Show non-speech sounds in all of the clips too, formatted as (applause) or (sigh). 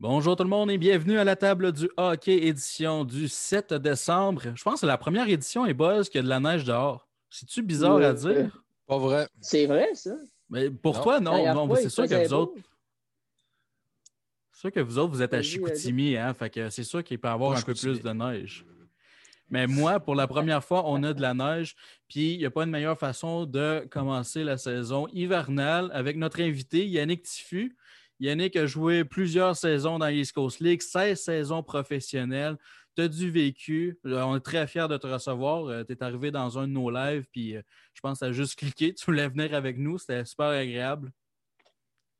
Bonjour tout le monde et bienvenue à la table du hockey édition du 7 décembre. Je pense que c'est la première édition et buzz qu'il y a de la neige dehors. C'est-tu bizarre à dire? Pas vrai. C'est vrai, ça. Mais pour non. toi, non. C'est sûr que vous beau. autres. C'est sûr que vous autres, vous êtes à Chicoutimi, hein? Fait que c'est sûr qu'il peut y avoir Moi, un peu plus de neige. Mais moi, pour la première fois, on a de la neige. Puis il n'y a pas de meilleure façon de commencer la saison hivernale avec notre invité, Yannick Tiffu. Yannick a joué plusieurs saisons dans l'East Coast League, 16 saisons professionnelles. Tu as du vécu. Euh, On est très fiers de te recevoir. tu es arrivé dans un de nos lives, puis euh, je pense as juste (laughs) cliqué. Tu voulais venir avec nous. C'était super agréable.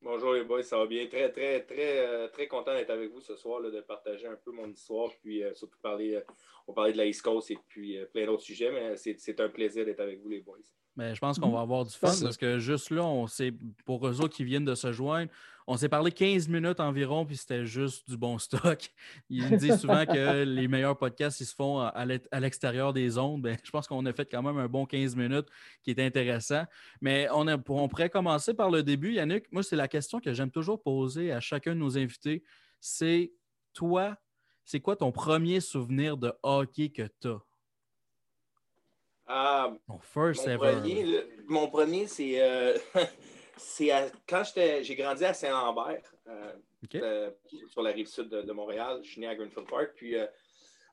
Bonjour les boys, ça va bien? Très, très, très, euh, très content d'être avec vous ce soir, de partager un peu mon histoire, puis euh, surtout parler, euh, on parlait de la Coast et puis euh, plein d'autres sujets, mais c'est un plaisir d'être avec vous les boys. Mais je pense qu'on va avoir du fun parce que juste là, on s'est, pour eux autres qui viennent de se joindre, on s'est parlé 15 minutes environ, puis c'était juste du bon stock. (laughs) Ils disent souvent que les meilleurs podcasts, ils se font à l'e- à l'extérieur des ondes. Ben, je pense qu'on a fait quand même un bon 15 minutes qui est intéressant. Mais on, a, on pourrait commencer par le début, Yannick. Moi, c'est la question que j'aime toujours poser à chacun de nos invités. C'est toi, c'est quoi ton premier souvenir de hockey que tu as? Ah, first mon ever. premier, le- mon premier, c'est euh, (laughs) c'est à- quand j'étais- j'ai grandi à Saint-Lambert, euh, euh, sur la rive sud de, de Montréal. Je suis né à Greenfield Park. Puis,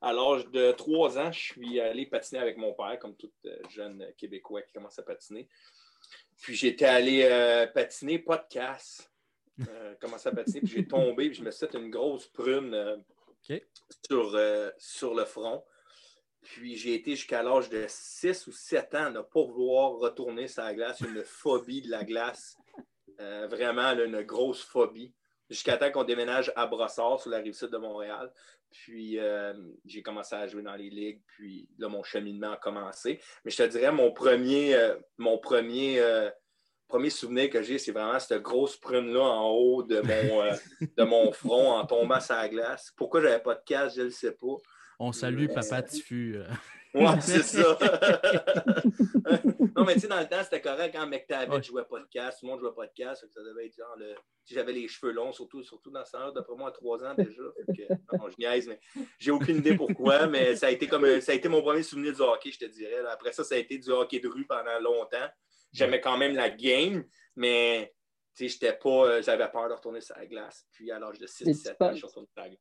à l'âge de trois ans, je suis allé patiner avec mon père, comme tout jeune Québécois qui commence à patiner. Puis, j'étais allé patiner, pas de casse. Commencé à patiner, puis j'ai tombé, puis je me suis fait une grosse prune sur le front. Puis j'ai été jusqu'à l'âge de 6 ou 7 ans ne pas vouloir retourner sur la glace, une phobie de la glace. Euh, vraiment, une grosse phobie. Jusqu'à temps qu'on déménage à Brossard, sur la rive sud de Montréal. Puis euh, j'ai commencé à jouer dans les ligues, puis là, mon cheminement a commencé. Mais je te dirais, mon premier, euh, mon premier, premier souvenir que j'ai, c'est vraiment cette grosse prune-là en haut de mon, de mon front en tombant sur la glace. Pourquoi j'avais pas de casque, je ne le sais pas. On salue Papa Tifu. euh. Ouais, c'est (laughs) ça. (laughs) non, mais tu sais, dans le temps, c'était correct quand McTavish Ouais. jouait pas de casque, tout le monde jouait que ça devait être genre le. si J'avais les cheveux longs, surtout, surtout dans ce temps-là, d'après moi, à trois ans déjà. Que, (laughs) non, je niaise, mais j'ai aucune idée pourquoi, mais ça a été comme un- ça a été mon premier souvenir du hockey, je te dirais. là. Après ça, ça a été du hockey de rue pendant longtemps. J'aimais quand même la game, mais tu sais, j'étais pas. euh, J'avais peur de retourner sur la glace. Puis à l'âge de Mais 6-7 tu ans, je suis retourné sur la glace.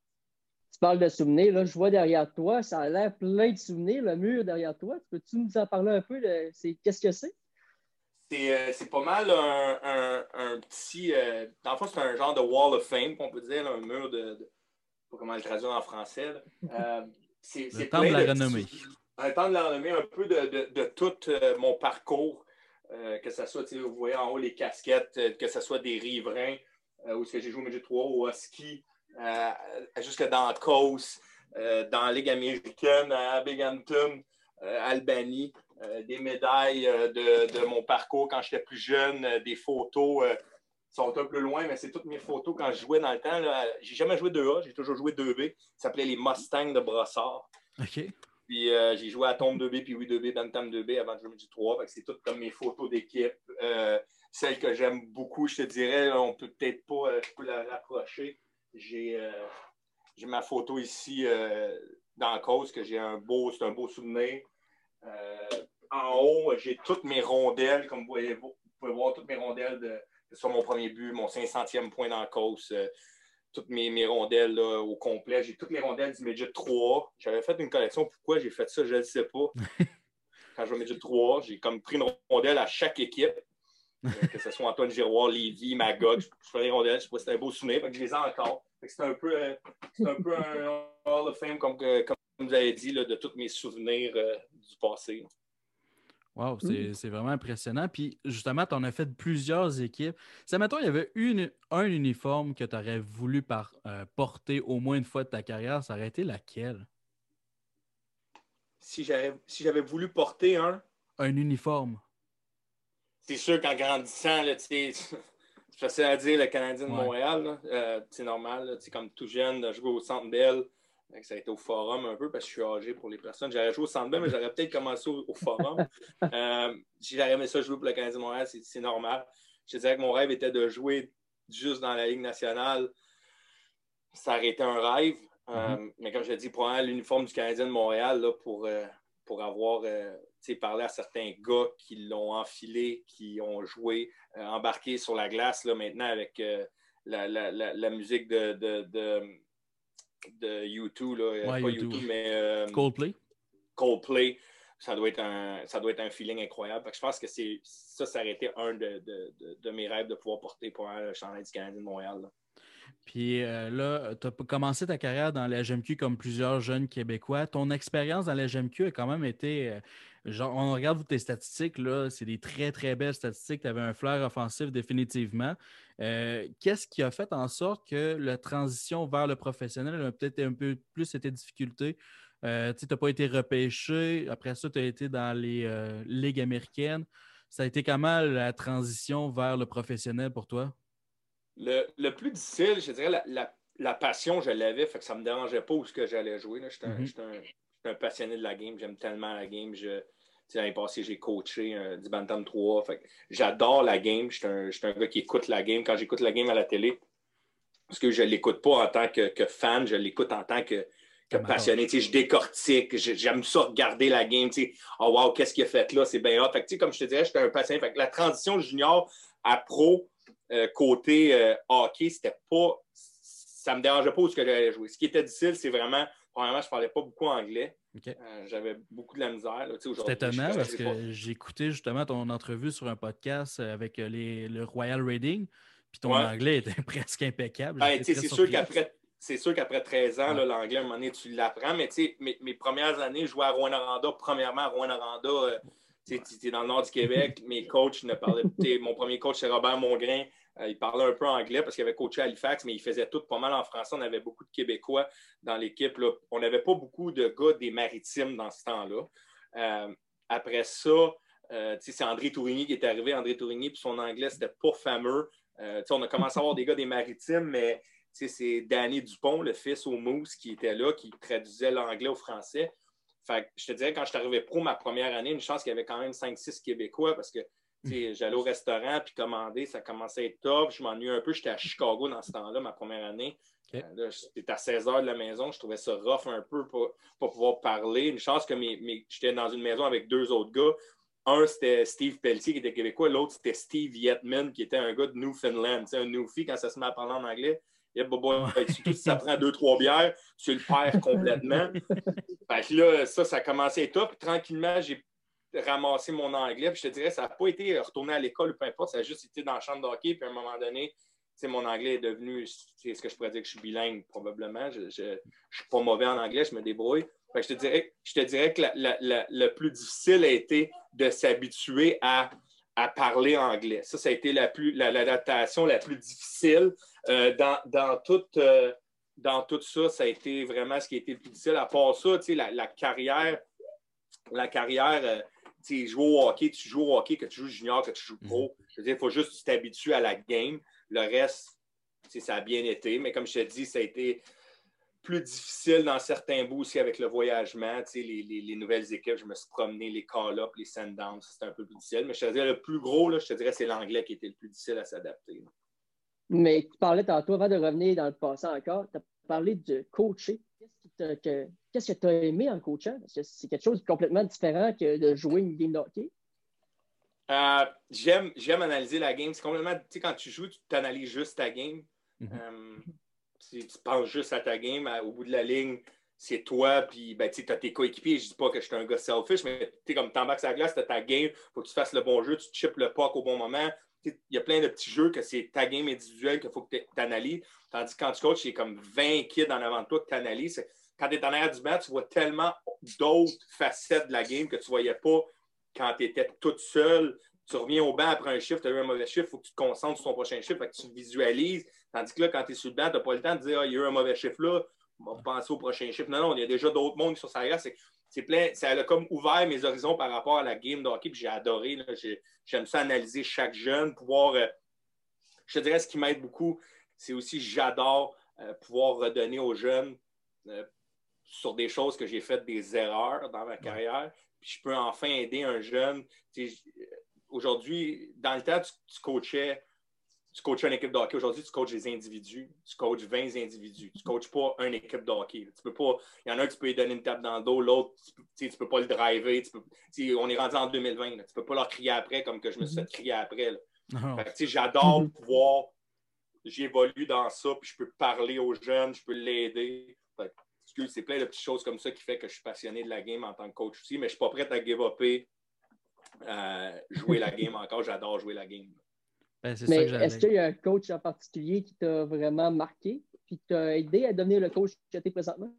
Tu parles de souvenirs, là, je vois derrière toi, ça a l'air plein de souvenirs, le mur derrière toi. Peux-tu nous en parler un peu? De... c'est- Qu'est-ce que c'est? C'est euh, pas mal un, un- un petit. Euh, dans le fond, c'est un genre de Wall of Fame, qu'on peut dire, là, un mur de. de- je sais pas comment le traduire en français. là. (laughs) Euh, c'est- Le temple de la renommée. Un temps de la renommée, un peu de, de- de tout euh, mon parcours, euh, que ce soit, tu sais, vous voyez en haut les casquettes, euh, que ce soit des riverains, euh, où est-ce que j'ai joué au Midget 3, au Husky, euh, jusque dans Coast, euh, dans la Ligue américaine, à Binghamton, euh, Albany, euh, des médailles euh, de, de mon parcours quand j'étais plus jeune, euh, des photos euh, sont un peu loin, mais c'est toutes mes photos quand je jouais dans le temps. J'ai jamais joué 2A, j'ai toujours joué 2B. Ça s'appelait les Mustangs de Brossard. OK. Puis euh, j'ai joué à Tombe 2B, puis oui 2B, Bantam 2B avant de jouer du 3. Fait que c'est tout comme mes photos d'équipe. Euh, celle que j'aime beaucoup, je te dirais, on peut peut-être pas, euh, je peux la rapprocher. J'ai euh, j'ai ma photo ici euh, dans la cause, que j'ai un beau, c'est un beau souvenir. Euh, en haut, j'ai toutes mes rondelles, comme vous voyez, vous pouvez voir toutes mes rondelles de, soit mon premier but, mon 500e point dans la cause, euh, toutes mes, mes rondelles là, au complet. J'ai toutes les rondelles du Midget 3. J'avais fait une collection. Pourquoi j'ai fait ça, je ne sais pas. (laughs) Quand je vais au Midget 3, j'ai comme pris une rondelle à chaque équipe. Euh, (laughs) que ce soit Antoine Giroir, Lévy, Magog, je, je fais les rondelles, je sais pas si c'était un beau souvenir, fait que je les ai encore. Que C'est un peu, euh, un, peu un (laughs) Hall of Fame, comme, comme vous avez dit, là, de tous mes souvenirs euh, du passé. Wow, c'est c'est vraiment impressionnant. Puis justement, tu en as fait plusieurs équipes. Si, mettons, il y avait une, un uniforme que tu aurais voulu par, euh, porter au moins une fois de ta carrière, ça aurait été laquelle? Si j'avais si j'avais voulu porter un, Un uniforme. C'est sûr qu'en grandissant, là, tu sais, (laughs) c'est facile à dire le Canadien de Ouais. Montréal. Euh, c'est normal, sais, comme tout jeune, je jouais au Centre Bell. Ça a été au forum un peu parce que je suis âgé pour les personnes. J'aurais joué au Centre Bell, mais j'aurais peut-être commencé au, au forum. (laughs) Euh, si j'aurais aimé ça jouer pour le Canadien de Montréal, c'est c'est normal. Je dirais que mon rêve était de jouer juste dans la Ligue nationale. ça aurait été un rêve. Mm-hmm. mais comme je l'ai dit, pour l'uniforme du Canadien de Montréal, là, pour, pour avoir parlé à certains gars qui l'ont enfilé, qui ont joué, embarqué sur la glace là, maintenant avec la, la, la, musique de, de, de, de U2, là, pas U2, mais Coldplay. Coldplay ça doit être un, ça doit être un feeling incroyable. je pense que c'est ça, ça aurait été un de, de, de, mes rêves de pouvoir porter pour un chandail du Canadien de Montréal. Puis euh, là, tu as commencé ta carrière dans la GMQ comme plusieurs jeunes Québécois. Ton expérience dans la GMQ a quand même été. Euh, genre, on regarde tes statistiques, là, c'est des très, très belles statistiques. Tu avais un flair offensif définitivement. Euh, qu'est-ce qui a fait en sorte que la transition vers le professionnel a peut-être un peu plus été difficulté? Tu n'as pas été repêché. Après ça, tu as été dans les ligues américaines. Ça a été comment la transition vers le professionnel pour toi? Le, plus difficile, je dirais, la, passion, je l'avais, fait que ça ne me dérangeait pas où ce que j'allais jouer. J'étais mm-hmm. un, passionné de la game. J'aime tellement la game. L'année passée, j'ai coaché euh, du Bantam 3. J'adore la game. Je suis un, gars qui écoute la game. Quand j'écoute la game à la télé, parce que je ne l'écoute pas en tant que, que fan, je l'écoute en tant que, passionné. Je décortique, j'aime ça regarder la game. Oh wow, qu'est-ce qu'il a fait là? C'est bien hot. Fait comme je te disais, j'étais un passionné. Fait la transition junior à pro euh, côté euh, hockey, c'était pas. Ça me dérangeait pas où ce que j'allais jouer. Ce qui était difficile, c'est vraiment. Premièrement, je parlais pas beaucoup anglais. Euh, j'avais beaucoup de la misère. C'est étonnant parce que écouté justement ton entrevue sur un podcast avec les, le Royal Raiding. Puis ton anglais était (laughs) presque impeccable. Ben, c'est sûr qu'après c'est sûr qu'après 13 ans, l'anglais, à un moment donné, tu l'apprends. Mais tu sais, mes, premières années, je jouais à Rouen-Noranda. Premièrement, à Rouen-Noranda, euh, tu dans le nord du Québec. (laughs) mes coachs ne parlaient Mon premier coach, c'est Robert Mongrain. Euh, il parlait un peu anglais parce qu'il avait coaché à Halifax, mais il faisait tout pas mal en français. On avait beaucoup de Québécois dans l'équipe. On n'avait pas beaucoup de gars des maritimes dans ce temps-là. Euh, après ça, c'est André Tourigny qui est arrivé. André Tourigny, puis son anglais, c'était pas fameux. on a commencé à avoir des gars des maritimes, mais c'est Danny Dupont, le fils au Mousse, qui était là, qui traduisait l'anglais au français. Fait je te dirais, quand je suis arrivé pro ma première année, une chance qu'il y avait quand même 5-6 Québécois parce que mm. j'allais au restaurant puis commander, ça commençait à être top. Je m'ennuie un peu. J'étais à Chicago dans ce temps-là, ma première année. Euh, j'étais à 16 heures de la maison. Je trouvais ça rough un peu pour, pouvoir parler. Une chance que j'étais dans une maison avec deux autres gars. Un, c'était Steve Pelletier qui était québécois. L'autre, c'était Steve Yetman qui était un gars de Newfoundland. C'est un Newfie quand ça se met à parler en anglais. Yeah, surtout si ça prend deux, trois bières, tu le perds complètement. (laughs) fait là, ça, ça a commencé à être top. Tranquillement, j'ai ramassé mon anglais. Puis je te dirais, ça n'a pas été retourné à l'école ou peu importe, ça a juste été dans la chambre d'hockey. Puis à un moment donné, mon anglais est devenu, c'est ce que je pourrais dire que je suis bilingue probablement. Je ne suis pas mauvais en anglais, je me débrouille. Fait je, te dirais, je te dirais que le plus difficile a été de s'habituer à, à, parler anglais. Ça, ça a été l'adaptation la, la plus difficile. Euh, dans, tout, euh, dans tout ça, ça a été vraiment ce qui a été le plus difficile. À part ça, la, la carrière, la carrière, euh, tu joues au hockey, tu joues au hockey, que tu joues junior, que tu joues pro. Mhm. Je veux dire, il faut juste t'habituer à la game. Le reste, ça a bien été. Mais comme je te dis, ça a été plus difficile dans certains bouts aussi avec le voyagement. Les, les, les, nouvelles équipes, je me suis promené, les call-ups, les send-downs, c'était un peu plus difficile. Mais je te dirais, le plus gros, là, je te dirais, c'est l'anglais qui était le plus difficile à s'adapter. Mais tu parlais tantôt, avant de revenir dans le passé encore, tu as parlé de coacher. Qu'est-ce que tu as aimé en coachant? Parce que c'est quelque chose de complètement différent que de jouer une game de hockey. Euh, j'aime, analyser la game. C'est complètement, tu sais, quand tu joues, tu t'analyses juste ta game. Mm-hmm. Euh, tu penses juste à ta game. au bout de la ligne, c'est toi, puis ben, tu as tes coéquipiers. Je dis pas que je suis un gars selfish, mais tu es comme t'embarques à la glace, tu ta game, faut que tu fasses le bon jeu, tu chips le puck au bon moment il y a plein de petits jeux que c'est ta game individuelle qu'il faut que tu analyses. Tandis que quand tu coaches, il y a comme 20 kids en avant de toi que tu analyses. Quand tu es en arrière du match, tu vois tellement d'autres facettes de la game que tu ne voyais pas quand tu étais toute seule. Tu reviens au banc après un chiffre, tu as eu un mauvais chiffre, il faut que tu te concentres sur ton prochain chiffre, que tu visualises. Tandis que là, quand tu es sur le banc, tu n'as pas le temps de dire ah, il y a eu un mauvais chiffre là, on va penser au prochain chiffre. Non, non, il y a déjà d'autres mondes sur sa glace c'est plein, ça a comme ouvert mes horizons par rapport à la game de hockey, j'ai adoré. J'aime ça analyser chaque jeune, pouvoir. Euh, je te dirais, ce qui m'aide beaucoup, c'est aussi j'adore euh, pouvoir redonner aux jeunes euh, sur des choses que j'ai faites des erreurs dans ma carrière. Puis je peux enfin aider un jeune. Aujourd'hui, dans le temps, tu, coachais tu coaches une équipe de hockey. Aujourd'hui, tu coaches des individus. Tu coaches 20 individus. Tu ne coaches pas une équipe de hockey. Tu peux pas. Il y en a un tu peux lui donner une tape dans le dos, l'autre, tu ne peux pas le driver. on est rendu en 2020. Tu ne peux pas leur crier après comme que je me suis fait crier après. J'adore mhm. pouvoir. J'évolue dans ça, puis je peux parler aux jeunes, je peux l'aider. C'est plein de petites choses comme ça qui fait que je suis passionné de la game en tant que coach aussi, mais je ne suis pas prêt à give euh, jouer la (laughs) game encore. J'adore jouer la game. Ben, Mais est-ce qu'il y a un coach en particulier qui t'a vraiment marqué qui t'a aidé à devenir le coach que tu es présentement?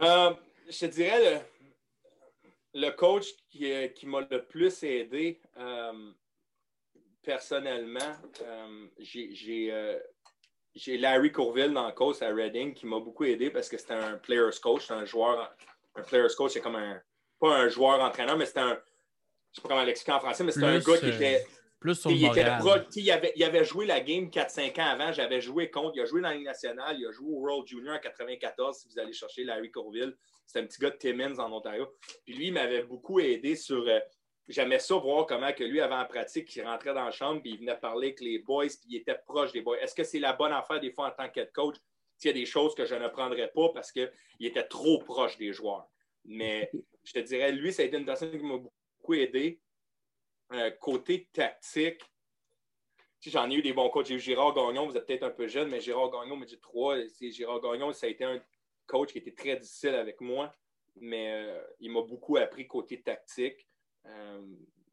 Euh, je te dirais le, coach qui, euh, qui m'a le plus aidé euh, personnellement, j'ai Larry Courville dans le coach à Reading qui m'a beaucoup aidé parce que c'était un player's coach, un joueur. Un player's coach, c'est comme un. Pas un joueur entraîneur, mais c'était un je sais pas comment l'expliquer en français, mais c'était un gars qui euh, était. Plus sur il, était il, avait, il avait joué la game 4-5 ans avant. J'avais joué contre. Il a joué dans la Ligue nationale. Il a joué au World Junior en 94, si vous allez chercher Larry Corville. C'est un petit gars de Timmins en Ontario. Puis lui, il m'avait beaucoup aidé sur. Euh, j'aimais ça voir comment que lui, avant en pratique, il rentrait dans la chambre, puis il venait parler avec les boys, puis il était proche des boys. Est-ce que c'est la bonne affaire des fois en tant que coach? Il y a des choses que je ne prendrais pas parce qu'il était trop proche des joueurs? Mais je te dirais, lui, ça a été une personne qui m'a beaucoup aidé. Euh, côté tactique, j'en ai eu des bons coachs. J'ai eu Gérard Gagnon, vous êtes peut-être un peu jeune, mais Gérard Gagnon m'a dit trois. Gérard Gagnon, ça a été un coach qui était très difficile avec moi, mais euh, il m'a beaucoup appris côté tactique. Euh,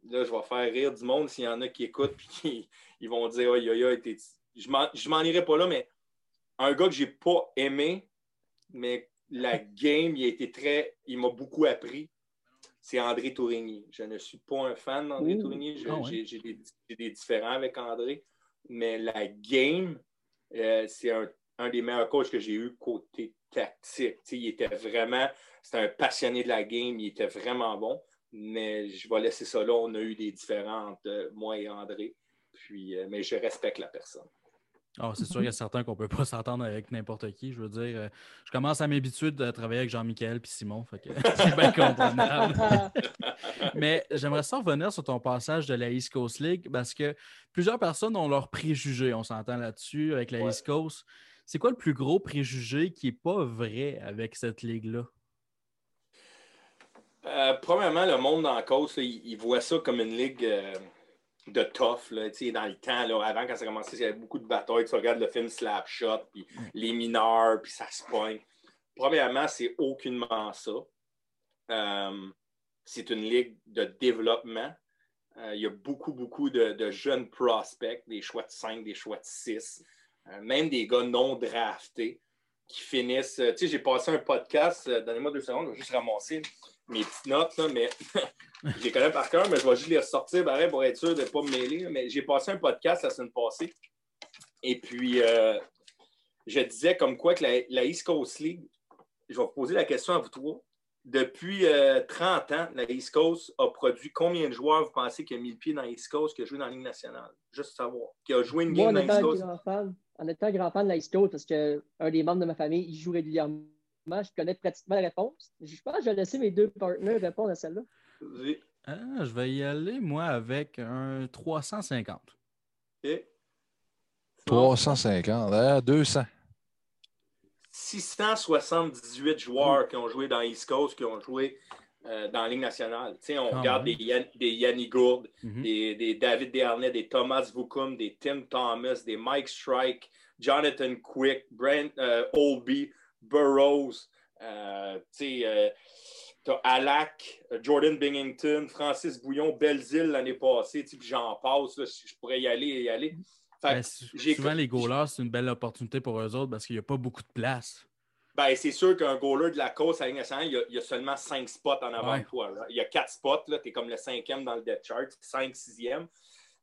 là, je vais faire rire du monde s'il y en a qui écoutent et qui ils vont dire aïe, aïe, aïe, je m'en irai pas là, mais un gars que j'ai pas aimé, mais la game, il a été très. Il m'a beaucoup appris c'est André Tourigny. Je ne suis pas un fan d'André Tourigny. Ah j'ai des, différends avec André. Mais la game, euh, c'est un, des meilleurs coachs que j'ai eu côté tactique. il était vraiment, c'était un passionné de la game, il était vraiment bon. Mais je vais laisser ça là. On a eu des différentes, euh, moi et André. Puis, euh, mais je respecte la personne. Ah, c'est sûr qu'il y a certains qu'on ne peut pas (laughs) s'entendre avec n'importe qui. Je veux dire, euh, je commence à m'habituer de travailler avec Jean-Michel et Simon. (laughs) c'est bien comprenable. (laughs) Mais j'aimerais ça revenir sur ton passage de la East Coast League parce que plusieurs personnes ont leurs préjugés. On s'entend là-dessus avec la East Coast. C'est quoi le plus gros préjugé qui n'est pas vrai avec cette ligue-là? Euh, premièrement, le monde dans la Coast, il, voit ça comme une ligue. Euh, de tough. Là, dans le temps, là, avant, quand ça commençait, il y avait beaucoup de batailles. Tu regardes le film Slapshot, puis les mineurs, puis ça se pointe. Premièrement, c'est aucunement ça. Euh, c'est une ligue de développement. Euh, il y a beaucoup, beaucoup de, jeunes prospects, des choix de 5, des choix de 6, euh, même des gars non draftés qui finissent. tu sais, j'ai passé un podcast, donnez-moi deux secondes, je vais juste ramasser mes petites notes, là, mais je les connais par cœur, mais je vais juste les ressortir pour être sûr de ne pas me mêler. Mais j'ai passé un podcast la semaine passée. Et puis, euh, je disais comme quoi que la, East Coast League, je vais vous poser la question à vous trois. Depuis 30 euh, ans, la East Coast a produit combien de joueurs vous pensez qui a mis le pied dans la East Coast, qui a joué dans la Ligue nationale? Juste savoir. Qui a joué une game dans la East Coast? En étant grand fan de la East Coast, parce qu'un des membres de ma famille, il joue régulièrement je connais pratiquement la réponse. Je pense que je vais laisser mes deux partenaires répondre à celle-là. Ah, je vais y aller, moi, avec un 350. Et 350, 200. 678 joueurs qui ont joué dans East Coast, qui ont joué euh, dans la Ligue nationale. on ah regarde des, Yanni Gourde, mhm. des, David Desharnais, des Thomas Vukum, des Tim Thomas, des Mike Strike, Jonathan Quick, Brent uh, Olby, Burroughs, euh, euh, tu as Alak, Jordan Binghamton, Francis Bouillon, Belzile l'année passée, puis j'en passe, je pourrais y aller et y aller. Ben, souvent, les goalers, c'est une belle opportunité pour eux autres parce qu'il n'y a pas beaucoup de place. Ben, c'est sûr qu'un goaler de la course à il y, a, seulement cinq spots en avant de toi. Il y a quatre spots, tu es comme le cinquième dans le depth chart, cinq, sixième.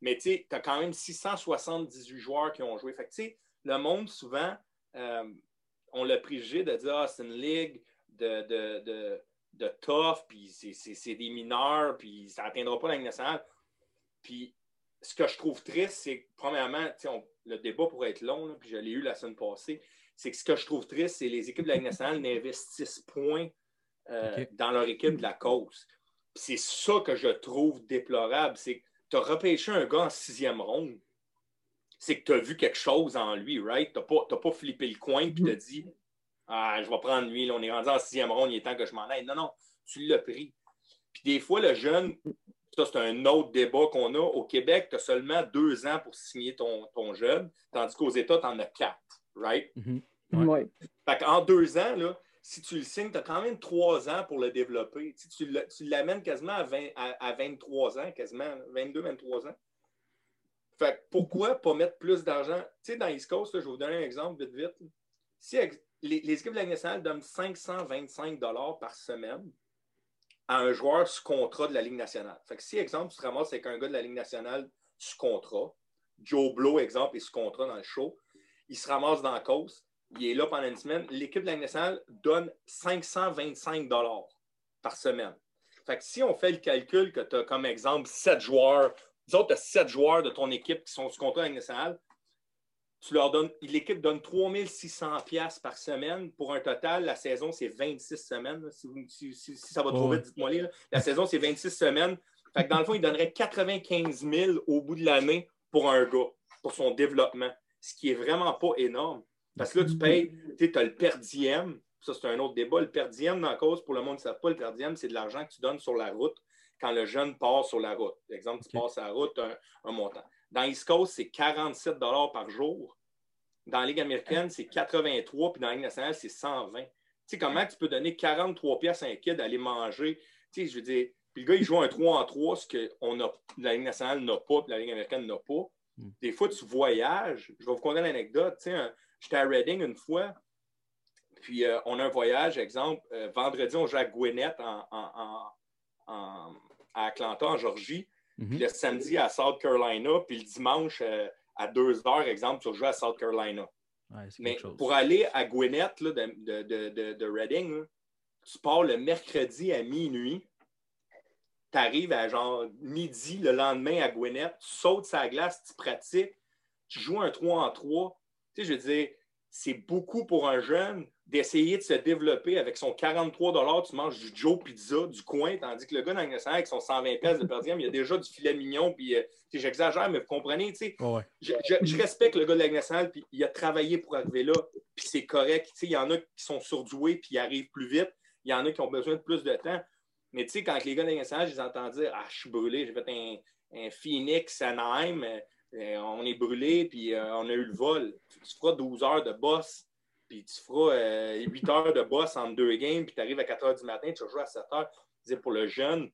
Mais tu as quand même 678 joueurs qui ont joué. Fait le monde, souvent, euh, on l'a préjugé de dire ah, c'est une ligue de, de, de, de tough, puis c'est des mineurs, puis ça n'atteindra pas la Ligue nationale. Puis ce que je trouve triste, c'est que, premièrement, le débat pourrait être long, puis je l'ai eu la semaine passée, c'est que ce que je trouve triste, c'est que les équipes de la Ligue nationale n'investissent point euh, dans leur équipe de la cause. C'est ça que je trouve déplorable. C'est tu as repêché un gars en sixième ronde, c'est que tu as vu quelque chose en lui, right? Tu n'as pas, pas, flippé le coin et tu t'as dit Ah, je vais prendre lui, on est rendu en sixième ronde, il est temps que je m'en aille. Non, non, tu l'as pris. Puis des fois, le jeune, ça, c'est un autre débat qu'on a. Au Québec, tu as seulement deux ans pour signer ton, ton jeune, tandis qu'aux États, tu en as quatre, right? Mm Fait en deux ans, là, si tu le signes, tu as quand même trois ans pour le développer. Tu, tu l'amènes quasiment à, 20, à, 23 ans, quasiment 22, 23 ans. Fait pourquoi pas mettre plus d'argent? Tu sais, dans East Coast, je vais vous donner un exemple vite, vite. Si les, équipes de la nationale donnent 525 par semaine à un joueur sous contrat de la Ligue nationale. Fait que si, exemple, tu te ramasses avec un gars de la Ligue nationale sous contrat, Joe Blow, exemple, est sous contrat dans le show, il se ramasse dans la cause, il est là pendant une semaine. L'équipe de la nationale donne 525 par semaine. Fait que si on fait le calcul que tu as comme exemple 7 joueurs, disons tu as 7 joueurs de ton équipe qui sont sous contrat la nationale, tu leur donnes, l'équipe donne 3600 pièces par semaine. Pour un total, la saison, c'est 26 semaines. Si, ça va trop vite, dites-moi La saison, c'est 26 semaines. Fait que dans le fond, il donnerait 95 000 au bout de l'année pour un gars, pour son développement, ce qui est vraiment pas énorme. Parce que là, tu payes, tu as le perdième. Ça, c'est un autre débat. Le perdième, dans la cause, pour le monde qui ne sait pas, le perdième, c'est de l'argent que tu donnes sur la route quand le jeune part sur la route. Par exemple, tu passes sur la route, un, un montant. Dans East Coast, c'est 47 par jour. Dans la Ligue américaine, c'est 83, puis dans la Ligue nationale, c'est 120. Tu sais, comment tu peux donner 43 pièces à un kid d'aller manger? Tu sais, je veux dire, puis le gars, il joue un 3 en 3, ce que on a, la Ligue nationale n'a pas, puis la Ligue américaine n'a pas. Hmm. Des fois, tu voyages. Je vais vous conter l'anecdote. Tu sais, J'étais à Reading une fois, puis euh, on a un voyage, exemple, euh, vendredi, on joue à Gwinnett à Atlanta, en Georgie. Mhm. Puis le samedi à South Carolina, puis le dimanche euh, à 2 heures, exemple, tu joues à South Carolina. Mais pour aller à Gwinnett là, de, de, de, Reading, tu pars le mercredi à minuit, tu arrives à genre midi le lendemain à Gwinnett, tu sautes sa glace, tu pratiques, tu joues un 3 en 3, tu sais, je veux dire, c'est beaucoup pour un jeune d'essayer de se développer avec son 43 tu manges du Joe Pizza du coin, tandis que le gars dans le avec son 120 pièces de perdième, il y a déjà du filet mignon, puis euh, j'exagère, mais vous comprenez, tu sais. je, respecte le gars de la nationale, puis il a travaillé pour arriver là, puis c'est correct. Il y en a qui sont surdoués, puis ils arrivent plus vite. Il y en a qui ont besoin de plus de temps. Mais tu sais, quand les gars de la nationale, ils entendent dire « Ah, je suis brûlé, j'ai fait un, un Phoenix, Anaheim, euh, on est brûlé, puis euh, on a eu le vol. Tu feras 12 heures de boss, puis tu feras 8 euh, heures de boss en deux games, puis tu arrives à 4 heures du matin, tu joues à 7 heures. Pour le jeune,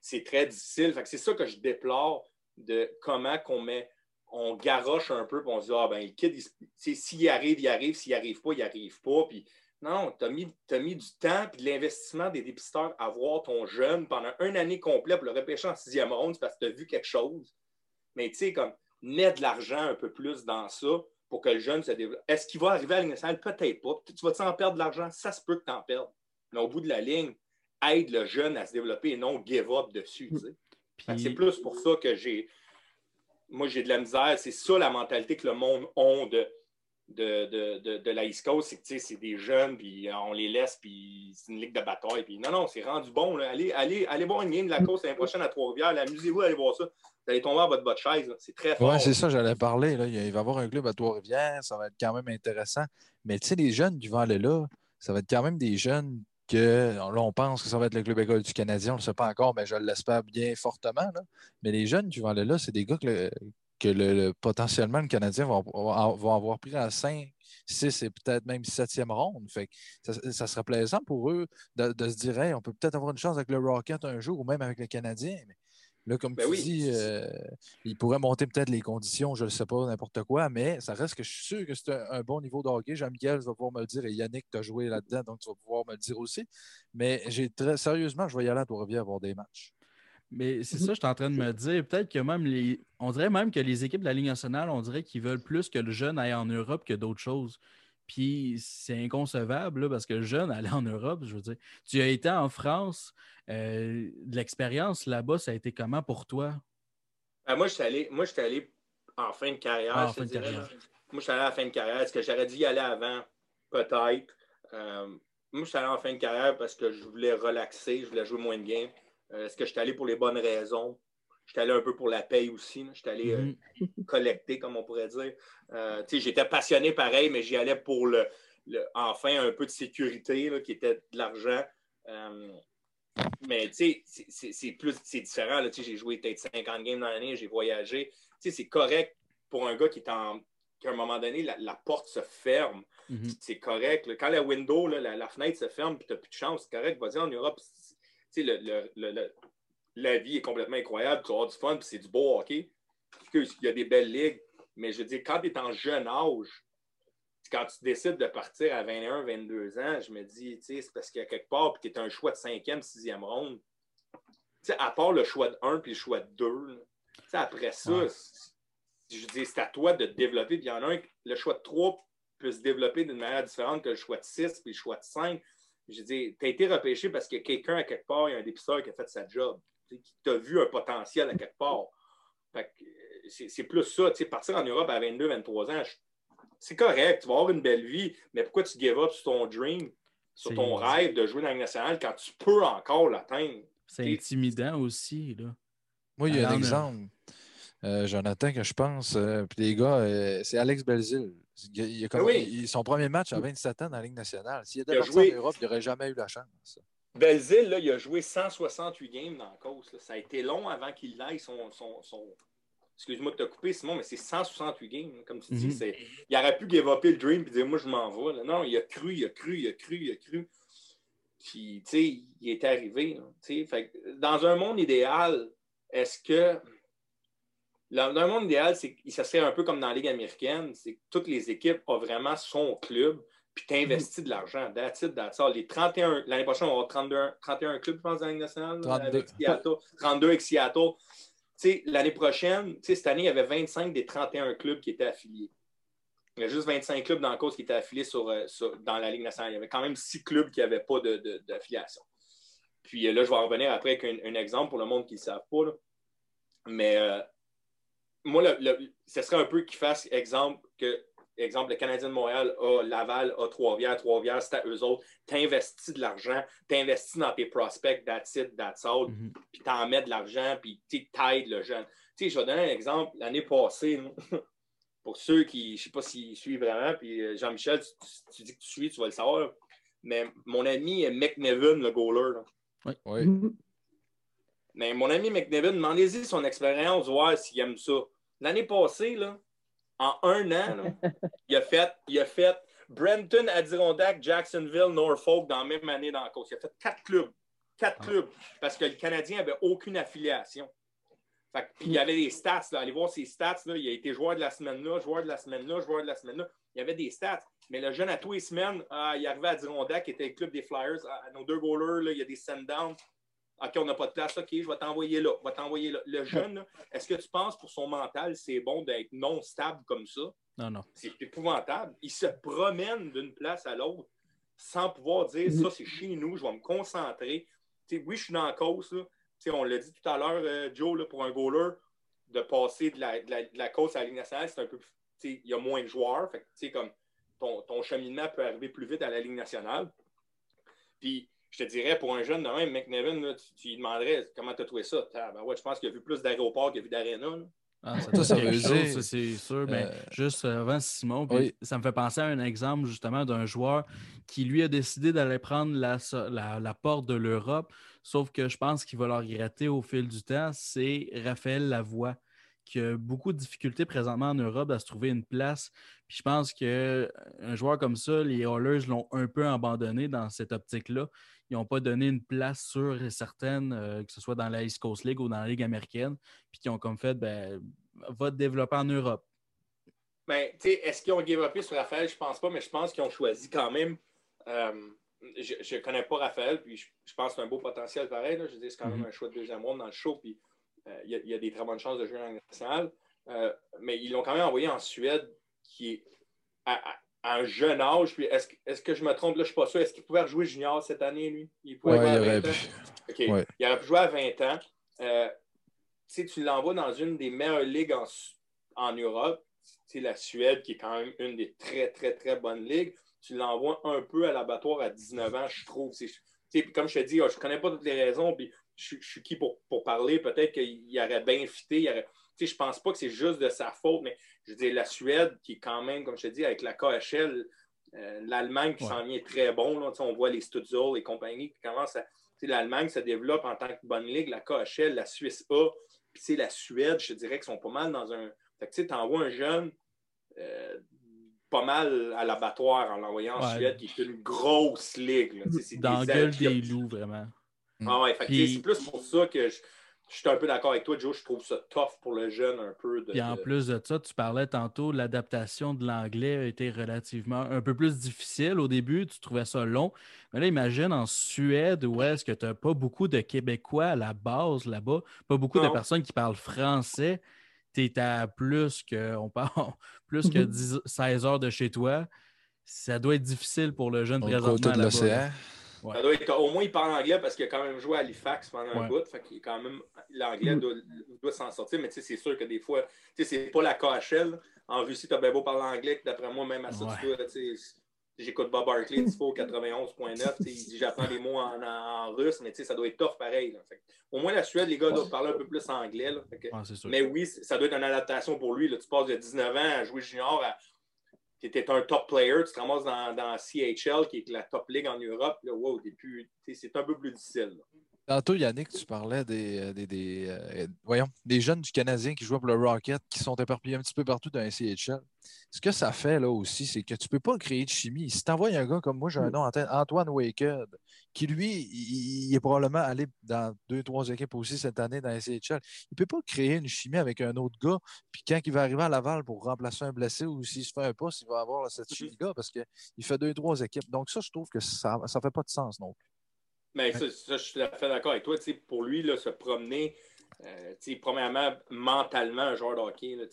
c'est très difficile. c'est ça que je déplore de comment qu'on met, on garoche un peu, puis on se dit, ah ben, le kid, s'il arrive, il arrive, s'il arrive pas, il arrive pas. Puis non, tu as mis, mis, du temps et de l'investissement des dépisteurs à voir ton jeune pendant une année complète pour le repêcher en sixième ronde parce que tu as vu quelque chose. Mais tu sais, comme, mets de l'argent un peu plus dans ça pour que le jeune se développe. Est-ce qu'il va arriver à la nationale? Peut-être pas. Tu vas-tu en perdre de l'argent? Ça se peut que tu en perdes. Mais au bout de la ligne, aide le jeune à se développer et non give up dessus. C'est plus pour ça que j'ai. Moi, j'ai de la misère. C'est ça la mentalité que le monde a de de, de, de, la East Coast, c'est que c'est des jeunes, puis on les laisse, puis c'est une ligue de bataille. Puis non, non, c'est rendu bon. Allez, allez, allez voir une game de la course l'année prochaine à Trois-Rivières. Amusez-vous à aller voir ça. Vous allez tomber en votre botte chaise. C'est très fort. Oui, c'est ça, j'allais parler. Là. Il va y avoir un club à Trois-Rivières. Ça va être quand même intéressant. Mais tu sais, les jeunes vont aller là, ça va être quand même des jeunes que là, on pense que ça va être le club école du Canadien. On ne le sait pas encore, mais je l'espère bien fortement. Là. Mais les jeunes vont aller là, c'est des gars que, que le, potentiellement le Canadien va, avoir pris à 5, 6 et peut-être même 7e ronde. Fait ça, serait plaisant pour eux de, se dire on peut peut-être avoir une chance avec le Rocket un jour ou même avec le Canadien. Mais là, comme ben tu dis, euh, il pourrait monter peut-être les conditions, je ne sais pas, n'importe quoi, mais ça reste que je suis sûr que c'est un, bon niveau de hockey. Jean-Michel va pouvoir me le dire et Yannick, tu as joué là-dedans, donc tu vas pouvoir me le dire aussi. Mais j'ai très sérieusement, je vais y aller à Trois-Rivières avoir des matchs. Mais c'est ça, je suis en train de me dire. Peut-être que même les. On dirait même que les équipes de la Ligue nationale, on dirait qu'ils veulent plus que le jeune aille en Europe que d'autres choses. Puis c'est inconcevable parce que le jeune allait en Europe, je veux dire. Tu as été en France, euh, l'expérience là-bas, ça a été comment pour toi? Ben, moi, je suis allé, moi, allé en fin de carrière. Ah, moi, je suis allé à la fin de carrière. Est-ce que j'aurais dû y aller avant? Peut-être. Euh, moi, je suis allé en fin de carrière parce que je voulais relaxer, je voulais jouer moins de games. Euh, est-ce que je suis allé pour les bonnes raisons? J'étais allé un peu pour la paye aussi. J'étais allé euh, Mhm. (laughs) collecter, comme on pourrait dire. Euh, tu sais, J'étais passionné pareil, mais j'y allais pour le, le- enfin un peu de sécurité là, qui était de l'argent. Euh, mais tu sais, c'est- plus c'est différent. là. Tu sais, J'ai joué peut-être 50 games dans l'année, j'ai voyagé. Tu sais, C'est correct pour un gars qui est en qu'à un moment donné, la, la porte se ferme. Mhm. C'est correct. là. Quand la window, là, la, la fenêtre se ferme tu n'as plus de chance, c'est correct. Vas-y en Europe. Le, le- le- la vie est complètement incroyable. Tu vas avoir du fun puis c'est du beau hockey. Il y a des belles ligues. Mais je veux dire, quand tu es en jeune âge, quand tu décides de partir à 21, 22 ans, je me dis, c'est parce qu'il y a quelque part, puis tu es un choix de cinquième, sixième ronde. Tu sais, à part le choix de 1 puis le choix de 2, tu sais, après ça, Ouais. je dire, c'est à toi de te développer. Puis il y en a un, le choix de 3 peut se développer d'une manière différente que le choix de 6 puis le choix de 5. Je veux dire, tu as été repêché parce que quelqu'un, à quelque part, il y a un dépisteur qui a fait sa job, qui t'a vu un potentiel à quelque part. Fait que, euh, c'est c'est plus ça. tu sais, Partir en Europe à 22, 23 ans, je- c'est correct, tu vas avoir une belle vie, mais pourquoi tu give up sur ton dream, sur C'est- ton rêve de jouer dans la nationale quand tu peux encore l'atteindre? C'est intimidant aussi. Là. Moi, il y a un exemple, euh, Jonathan, que je pense. euh, puis les gars, euh, c'est Alex Belzil. Il, il a comme- oui. il- son premier match à 27 ans dans la Ligue nationale. S'il était parti joué- en Europe, il n'aurait jamais eu la chance. Belzile, là, il a joué 168 games dans la course. là. Ça a été long avant qu'il aille son. son, son- Excuse-moi de te couper, Simon, mais c'est 168 games. Comme tu dis, Mhm. c'est... il aurait pu up le dream et dire Moi, je m'en vais. là. Non, il a cru, il a cru, il a cru, il a cru. Puis, tu sais, il est arrivé. là. Fait dans un monde idéal, est-ce que. Dans un monde idéal, c'est ça serait un peu comme dans la Ligue américaine, c'est que toutes les équipes ont vraiment son club, puis tu investis de l'argent. That's it, that's all. Les 31, l'année prochaine, on va avoir 32, 31 clubs, je pense, dans la Ligue nationale. là, 32. Avec Seattle, 32 avec Seattle. L'année prochaine, cette année, il y avait 25 des 31 clubs qui étaient affiliés. Il y a juste 25 clubs dans la cause qui étaient affiliés sur, euh, sur- dans la Ligue nationale. Il y avait quand même 6 clubs qui n'avaient pas de- de- d'affiliation. Puis euh, là, je vais en revenir après avec un, un exemple pour le monde qui ne le savent pas. là. Mais euh, moi, le, le- ce serait un peu qu'il fasse exemple que exemple, le Canadien de Montréal a Laval, a Trois-Rivières, Trois-Rivières, c'est à eux autres. Tu investis de l'argent, tu investis dans tes prospects, that's it, that's all, Mhm. puis tu en mets de l'argent, puis tu t'aides le jeune. Tu sais, je vais donner un exemple. L'année passée, (laughs) pour ceux qui, je ne sais pas s'ils suivent vraiment, puis euh, Jean-Michel, tu, tu- tu dis que tu suis, tu vas le savoir, mais mon ami McNevin, le goaler, là, Oui. Mhm. mais mon ami McNevin, demandez-y son expérience, voir s'il aime ça. L'année passée, là, en un an, là, (laughs) il, a fait, il a fait Brenton, Adirondack, Jacksonville, Norfolk dans la même année dans la course. Il a fait quatre clubs. Quatre Ah. clubs. Parce que le Canadien n'avait aucune affiliation. Fait que- puis il y avait des stats. Là. Allez voir ses stats. Là. Il a été joueur de la semaine là, joueur de la semaine là, joueur de la semaine là. Il y avait des stats. Mais le jeune, à tous les semaines, ah, il arrivait à Adirondack, qui était le club des Flyers. Ah, nos deux goalers, là, il y a des send-downs. OK, on n'a pas de place. OK, je vais t'envoyer là. Je vais t'envoyer là. Le jeune, est-ce que tu penses pour son mental, c'est bon d'être non stable comme ça? Non, non. C'est épouvantable. Il se promène d'une place à l'autre sans pouvoir dire ça, c'est chez nous, je vais me concentrer. Oui, je suis dans la cause. là. On l'a dit tout à l'heure, euh, Joe, là, pour un goaler, de passer de la, de la, de la course à la Ligue nationale, c'est un peu. Il y a moins de joueurs. Fait que, tu sais, comme ton, ton cheminement peut arriver plus vite à la Ligue nationale. Puis, je te dirais, pour un jeune de même, McNevin, là, tu, tu lui demanderais comment tu as trouvé ça? Ah, ben ouais, je pense qu'il a vu plus d'aéroports qu'il a vu d'aréna. Ah, ça, c'est sûr. Ben, Euh, juste euh, avant Simon, puis oui. ça me fait penser à un exemple justement d'un joueur qui lui a décidé d'aller prendre la, la- la porte de l'Europe, sauf que je pense qu'il va le regretter au fil du temps. C'est Raphaël Lavoie qui a beaucoup de difficultés présentement en Europe à se trouver une place. Puis je pense qu'un joueur comme ça, les Oilers l'ont un peu abandonné dans cette optique-là. Ils n'ont pas donné une place sûre et certaine, euh, que ce soit dans la East Coast League ou dans la Ligue américaine, puis qui ont comme fait, ben, va te développer en Europe. Ben, tu sais, est-ce qu'ils ont up sur Raphaël? Je pense pas, mais je pense qu'ils ont choisi quand même. euh, je ne connais pas Raphaël, puis je, je pense que c'est un beau potentiel pareil. là. Je veux dire, c'est quand même Mhm. un choix de deuxième monde dans le show, puis euh, il y, a- il y a des très bonnes chances de jouer en national. Euh, mais ils l'ont quand même envoyé en Suède, qui est à, à- à un jeune âge. Puis est-ce, que- est-ce que je me trompe? Là, je ne suis pas sûr. Est-ce qu'il pouvait rejouer junior cette année, lui? Il pouvait Ouais, jouer il à aurait 20 ans? Ouais. Il aurait pu jouer à 20 ans. Euh, tu l'envoies dans une des meilleures ligues en, en Europe, c'est la Suède, qui est quand même une des très, très, très bonnes ligues. Tu l'envoies un peu à l'abattoir à 19 ans, je trouve. C'est, comme je te dis, je ne connais pas toutes les raisons, puis je, suis qui pour, parler? Peut-être qu'il aurait bien fité. Aurait... Je ne pense pas que c'est juste de sa faute, mais je veux dire, la Suède, qui est quand même, comme je te dis, avec la KHL, euh, l'Allemagne qui s'en vient très bon. Là, on voit les Stutzel et compagnie qui commencent à. L'Allemagne se développe en tant que bonne ligue, la KHL, la Suisse A, puis la Suède, je te dirais qu'ils sont pas mal dans un. tu envoies un jeune euh, pas mal à l'abattoir en l'envoyant en Suède, qui est une grosse ligue. Dans la gueule des loups, vraiment. Ah ouais, c'est plus pour ça que je, je suis un peu d'accord avec toi, Joe. Je trouve ça tough pour le jeune un peu. De, Puis en plus de ça, tu parlais tantôt, l'adaptation de l'anglais a été relativement un peu plus difficile. Au début, tu trouvais ça long. Mais là, imagine en Suède où est-ce que tu n'as pas beaucoup de Québécois à la base là-bas, pas beaucoup de personnes qui parlent français. Tu es à plus que, on parle, (laughs) plus que 16 mhm. heures de chez toi. Ça doit être difficile pour le jeune présentement. de l'océan au moins, il parle anglais parce qu'il a quand même joué à Halifax pendant un bout. Fait qu'il quand même. L'anglais mm. doit, s'en sortir, mais c'est sûr que des fois, c'est pas la KHL. En Russie, tu as bien beau parler anglais, d'après moi, même à ça, j'écoute Bob Barkley, Tifo 91.9. Il dit j'apprends des mots en, russe, mais ça doit être tough pareil. au moins, la Suède, les gars doivent parler un peu plus anglais. mais oui, ça doit être une adaptation pour lui. Tu passes de 19 ans à jouer junior à tu étais un top player, tu te ramasses dans, dans CHL, qui est la top league en Europe, c'est un peu plus difficile. Tantôt, Yannick, tu parlais des, euh, des, des euh, voyons, des jeunes du Canadien qui jouent pour le Rocket, qui sont éparpillés un petit peu partout dans un CHL. Ce que ça fait là aussi, c'est que tu ne peux pas créer de chimie. Si tu envoies un gars comme moi, j'ai un nom en tête, Antoine Waked, qui lui, il, est probablement allé dans deux, trois équipes aussi cette année dans la CHL. Il ne peut pas créer une chimie avec un autre gars, puis quand il va arriver à Laval pour remplacer un blessé ou s'il se fait un poste, il va avoir cette mm-hmm. chimie-là parce qu'il fait deux, trois équipes. Donc ça, je trouve que ça ne fait pas de sens non plus. Mais ça, je suis tout à fait d'accord avec toi. Pour lui, là, se promener, euh, premièrement, mentalement, un joueur de hockey, là,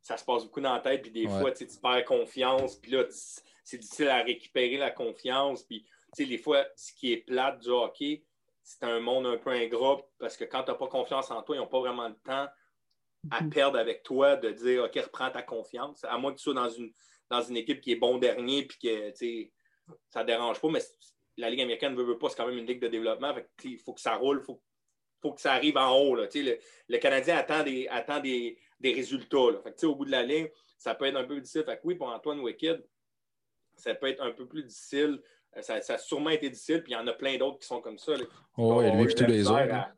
ça se passe beaucoup dans la tête, puis des fois, tu perds confiance, puis là, c'est difficile à récupérer la confiance. Puis, des fois, ce qui est plate du hockey, c'est un monde un peu ingrat, parce que quand tu n'as pas confiance en toi, ils n'ont pas vraiment le temps à mm-hmm. perdre avec toi de dire OK, reprends ta confiance. À moins que tu sois dans une, dans une équipe qui est bon dernier, puis que ça ne dérange pas, mais la Ligue américaine ne veut, pas, c'est quand même une ligue de développement. il faut que ça roule, il faut, faut, que ça arrive en haut. Le, Canadien attend des, attend des, résultats. au bout de la ligne, ça peut être un peu difficile. oui, pour Antoine Wicked, ça peut être un peu plus difficile. Euh, ça, a sûrement été difficile, puis il y en a plein d'autres qui sont comme ça. oh, et lui, tous les autres.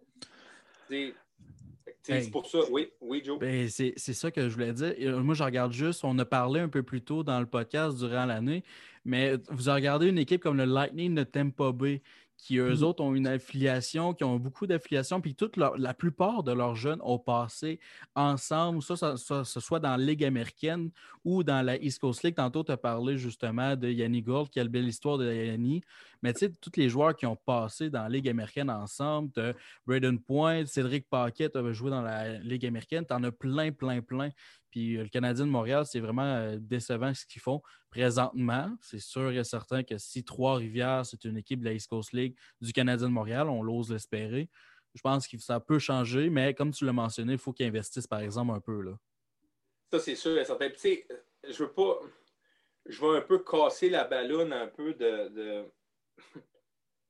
C'est pour ça, oui, oui, Joe. Ben, c'est ça que je voulais dire. Moi, je regarde juste, on a parlé un peu plus tôt dans le podcast durant l'année, mais vous regardez une équipe comme le Lightning de Tampa Bay qui eux mm-hmm. autres ont une affiliation, qui ont beaucoup d'affiliations, puis toute la plupart de leurs jeunes ont passé ensemble, soit ce soit dans la Ligue américaine ou dans la East Coast League. Tantôt, tu as parlé justement de Yanni Gold, quelle belle histoire de Yanni. Mais tu sais, tous les joueurs qui ont passé dans la Ligue américaine ensemble, tu as Braden Point, Cédric Paquet, tu joué dans la Ligue américaine, tu en as plein, plein, plein. Puis euh, le Canadien de Montréal, c'est vraiment euh, décevant ce qu'ils font présentement. C'est sûr et certain que si Trois-Rivières, c'est une équipe de la East Coast League du Canadien de Montréal, on l'ose l'espérer. Je pense que ça peut changer, mais comme tu l'as mentionné, il faut qu'ils investissent, par exemple, un peu. Là. Ça, c'est sûr et certain. Tu sais, je veux pas. Je veux un peu casser la ballonne un peu de. de... (laughs) tu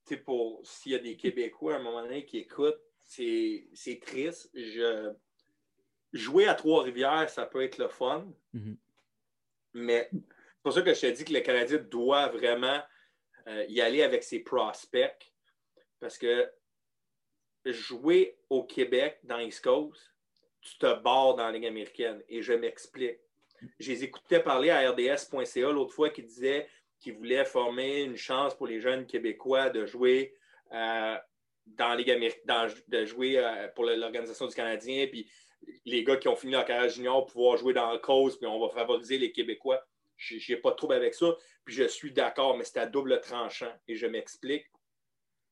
sais, pour s'il y a des Québécois à un moment donné qui écoutent, c'est triste. Je jouer à Trois-Rivières, ça peut être le fun. Mhm. Mais c'est pour ça que je te dis que le Canadien doit vraiment euh, y aller avec ses prospects. Parce que jouer au Québec, dans East Coast, tu te barres dans la Ligue américaine. Et je m'explique. Je les écoutais parler à RDS.ca l'autre fois qui disait qu'ils voulaient former une chance pour les jeunes Québécois de jouer euh, dans la Ligue américaine, de jouer euh, pour l'Organisation du Canadien. Puis les gars qui ont fini leur carrière junior pouvoir jouer dans la cause, puis on va favoriser les Québécois. Je n'ai pas de trouble avec ça. Puis je suis d'accord, mais c'est à double tranchant. Et je m'explique.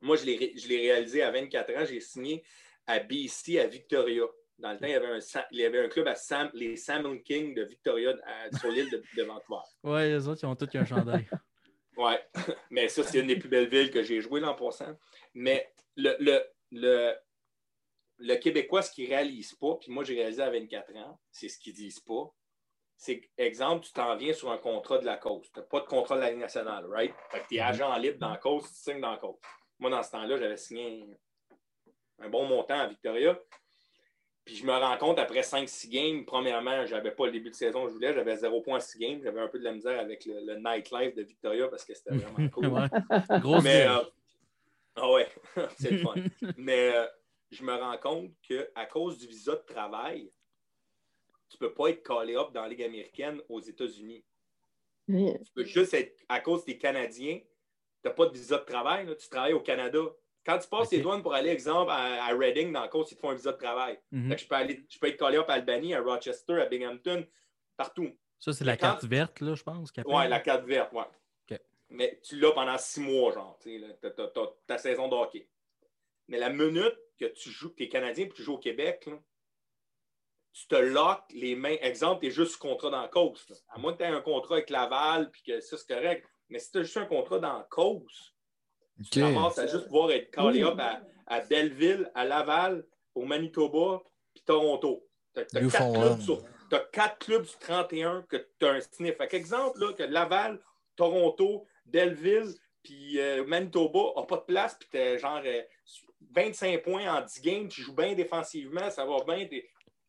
Moi, je l'ai réalisé à 24 ans. J'ai signé à BC, à Victoria. Dans le temps, il y avait un, il y avait un club à Sam, les Salmon King de Victoria sur l'île de, de, Vancouver. Oui, les autres, ils ont tous un chandail. (laughs) oui, mais ça, c'est une des plus belles villes que j'ai joué l'an passant. Mais le, le, le, le Québécois, ce qu'il ne réalise pas, puis moi j'ai réalisé à 24 ans, c'est ce qu'ils ne disent pas. C'est exemple, tu t'en viens sur un contrat de la cause. Tu n'as pas de contrat de la Ligue nationale, right? Fait que tu es mm-hmm. agent libre dans la cause, tu signes dans la cause. Moi, dans ce temps-là, j'avais signé un, bon montant à Victoria. Puis je me rends compte, après 5-6 games, premièrement, je n'avais pas le début de saison que je voulais, j'avais 0.6 games. J'avais un peu de la misère avec le, nightlife de Victoria parce que c'était (laughs) vraiment cool. Gros Mais, euh, Ah ouais, (laughs) c'est le fun. Mais euh, je me rends compte qu'à cause du visa de travail, tu ne peux pas être callé up dans la Ligue américaine aux États-Unis. Tu peux juste être, à cause des Canadiens, tu n'as pas de visa de travail, tu travailles au Canada. Quand tu passes les douanes pour aller, exemple, à, Reading, dans le cause, ils te font un visa de travail. Mhm. je, peux aller, je peux être callé up à Albany, à Rochester, à Binghamton, partout. Ça, c'est la carte verte, là, je pense. Oui, la carte verte, oui. Mais tu l'as pendant six mois, genre. Tu as, ta saison de hockey. Mais la minute que tu joues, que tu es Canadien et que tu joues au Québec, tu te loques les mains. Exemple, tu es juste contrat dans la cause. À moins que tu aies un contrat avec Laval puis que ça, c'est correct. Mais si tu as juste un contrat dans la cause, tu commences à juste pouvoir être callé up à, Belleville, à Laval, au Manitoba puis Toronto. Tu as, quatre clubs sur 31 que tu as un sniff. Fait exemple, là, que Laval, Toronto, Delville, puis euh, Manitoba n'a pas de place, puis tu es genre 25 euh, points en 10 games, tu joues bien défensivement, ça va bien, tu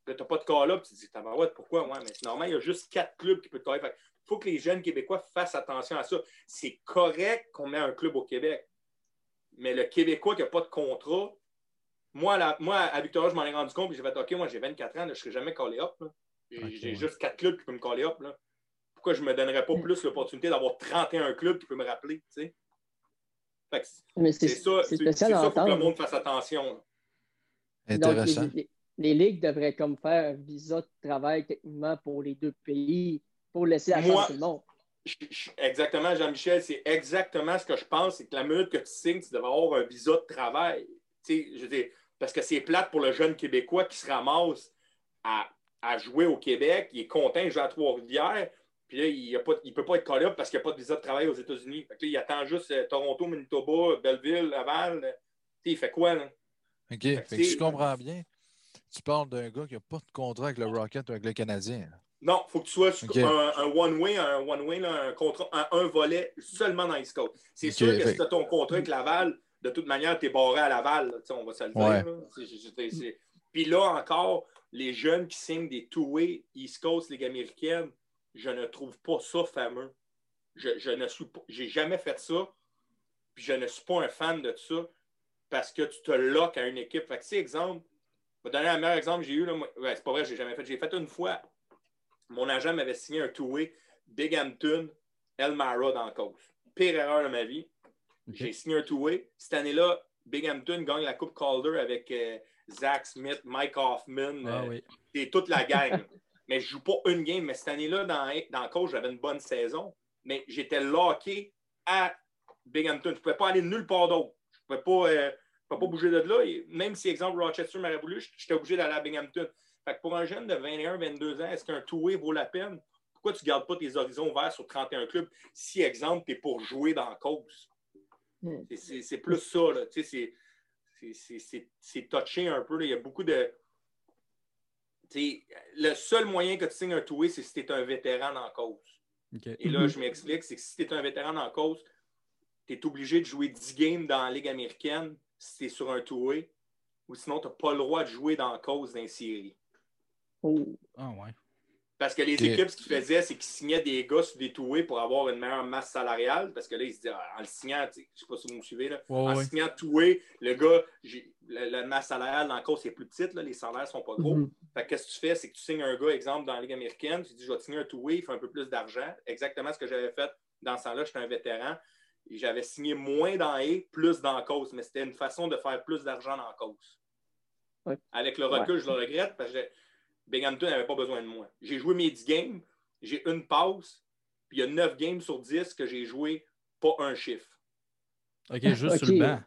n'as pas de call-up, tu te dis, ouais, pourquoi? Ouais, mais c'est normal, il y a juste quatre clubs qui peuvent te Il faut que les jeunes Québécois fassent attention à ça. C'est correct qu'on met un club au Québec, mais le Québécois qui n'a pas de contrat, moi, à Victoria, je m'en ai rendu compte, puis j'ai fait, OK, moi, j'ai 24 ans, je ne serai jamais callé up. J'ai juste quatre clubs qui peuvent me caller up. Là pourquoi je ne me donnerais pas mm. plus l'opportunité d'avoir 31 clubs qui peuvent me rappeler? Tu sais? C'est ça, c'est ça faut que le monde fasse attention. Intéressant. les, ligues devraient comme faire un visa de travail techniquement pour les deux pays pour laisser la chance tout le monde. Exactement, Jean-Michel, c'est exactement ce que je pense. C'est que la minute que tu signes, tu devrais avoir un visa de travail. Je veux parce que c'est plate pour le jeune Québécois qui se ramasse à, à jouer au Québec, il est content de jouer à Trois-Rivières, puis là, il ne peut pas être call parce qu'il n'y a pas de visa de travail aux États-Unis. Fait là, il attend juste euh, Toronto, Manitoba, Belleville, Laval. Euh, il fait quoi, là? OK. Fait, que je comprends bien. Tu parles d'un gars qui n'a pas de contrat avec le Rocket ou avec le Canadien. Non, il faut que tu sois un, one-way, un one-way, un contrat, un, volet seulement dans East Coast. C'est sûr que si tu as ton contrat avec Laval, de toute manière, tu es barré à Laval. on va se le dire. Puis là encore, les jeunes qui signent des two-way East Coast, Ligue américaine, je ne trouve pas ça fameux. Je, ne suis j'ai jamais fait ça, puis je ne suis pas un fan de ça parce que tu te loques à une équipe. Fait que, si exemple, je vais donner un meilleur exemple que j'ai eu. Là, ouais, c'est pas vrai, j'ai jamais fait. J'ai fait une fois. Mon agent m'avait signé un two-way Bighampton, Elmara dans la cause. Pire erreur de ma vie. J'ai signé un two-way. Cette année-là, Bighampton gagne la Coupe Calder avec euh, Zach Smith, Mike Hoffman. Ah, euh, toute la gang. Mais je ne joue pas une game. Mais cette année-là, dans, dans le coach, j'avais une bonne saison, mais j'étais locké à Binghamton. Je ne pouvais pas aller nulle part d'autre. Je ne pouvais pas, euh, pas bouger de là. même si, exemple, Rochester m'aurait voulu, j'étais obligé d'aller à Binghamton. Fait pour un jeune de 21-22 ans, est-ce qu'un two-way vaut la peine? Pourquoi tu ne gardes pas tes horizons ouverts sur 31 clubs si, exemple, tu es pour jouer dans la cause? Hmm. C'est plus ça. C'est touché un peu. Il y a beaucoup de le seul moyen que tu signes un two c'est si tu es un vétéran en cause. Et là, je m'explique, c'est que si tu es un vétéran en cause, tu es obligé de jouer 10 games dans la Ligue américaine si tu es sur un two ou sinon, tu n'as pas le droit de jouer dans la cause d'un série. Oh. Ah ouais. Parce que les équipes, ce qu'ils faisaient, c'est qu'ils signaient des gars sur des toués pour avoir une meilleure masse salariale. Parce que là, ils se disaient, en le signant, je ne sais pas si vous me suivez, là, en signant toué, le gars, la, masse salariale dans le course est plus petite, là, les salaires ne sont pas gros. Fait qu'est-ce que tu fais? C'est que tu signes un gars, exemple, dans la Ligue américaine, tu dis, je vais te signer un toué, il fait un peu plus d'argent. Exactement ce que j'avais fait dans ce temps-là, j'étais un vétéran. Et j'avais signé moins dans A, plus dans la cause, mais c'était une façon de faire plus d'argent dans la cause. Avec le recul, je le regrette parce que Binghamton n'avait pas besoin de moi. J'ai joué mes 10 games, j'ai une pause, puis il y a 9 games sur 10 que j'ai joué pas un chiffre. OK, (laughs) juste sur le banc.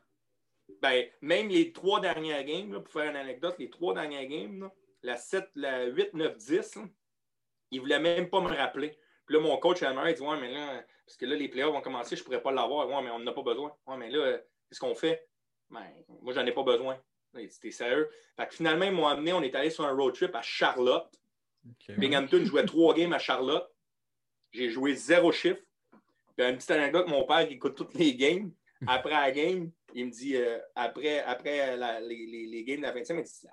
Ben, même les trois dernières games, pour faire une anecdote, les trois dernières games, la, 7, la 8, 9, 10, il ne voulait même pas me rappeler. Puis là, mon coach à il dit Ouais, mais là, parce que là, les playoffs vont commencer, je ne pourrais pas l'avoir. Ouais, mais on n'en a pas besoin. Ouais, mais là, qu'est-ce qu'on fait? Ben, moi, j'en ai pas besoin. C'était sérieux. Fait que finalement, ils m'ont amené, on est allé sur un road trip à Charlotte. Binghamton jouait trois games à Charlotte. J'ai joué zéro chiffre. Puis une petite anecdote, mon père qui écoute toutes les games. Après la game, il me dit, euh, après, après les, les, games de la 25, il me dit,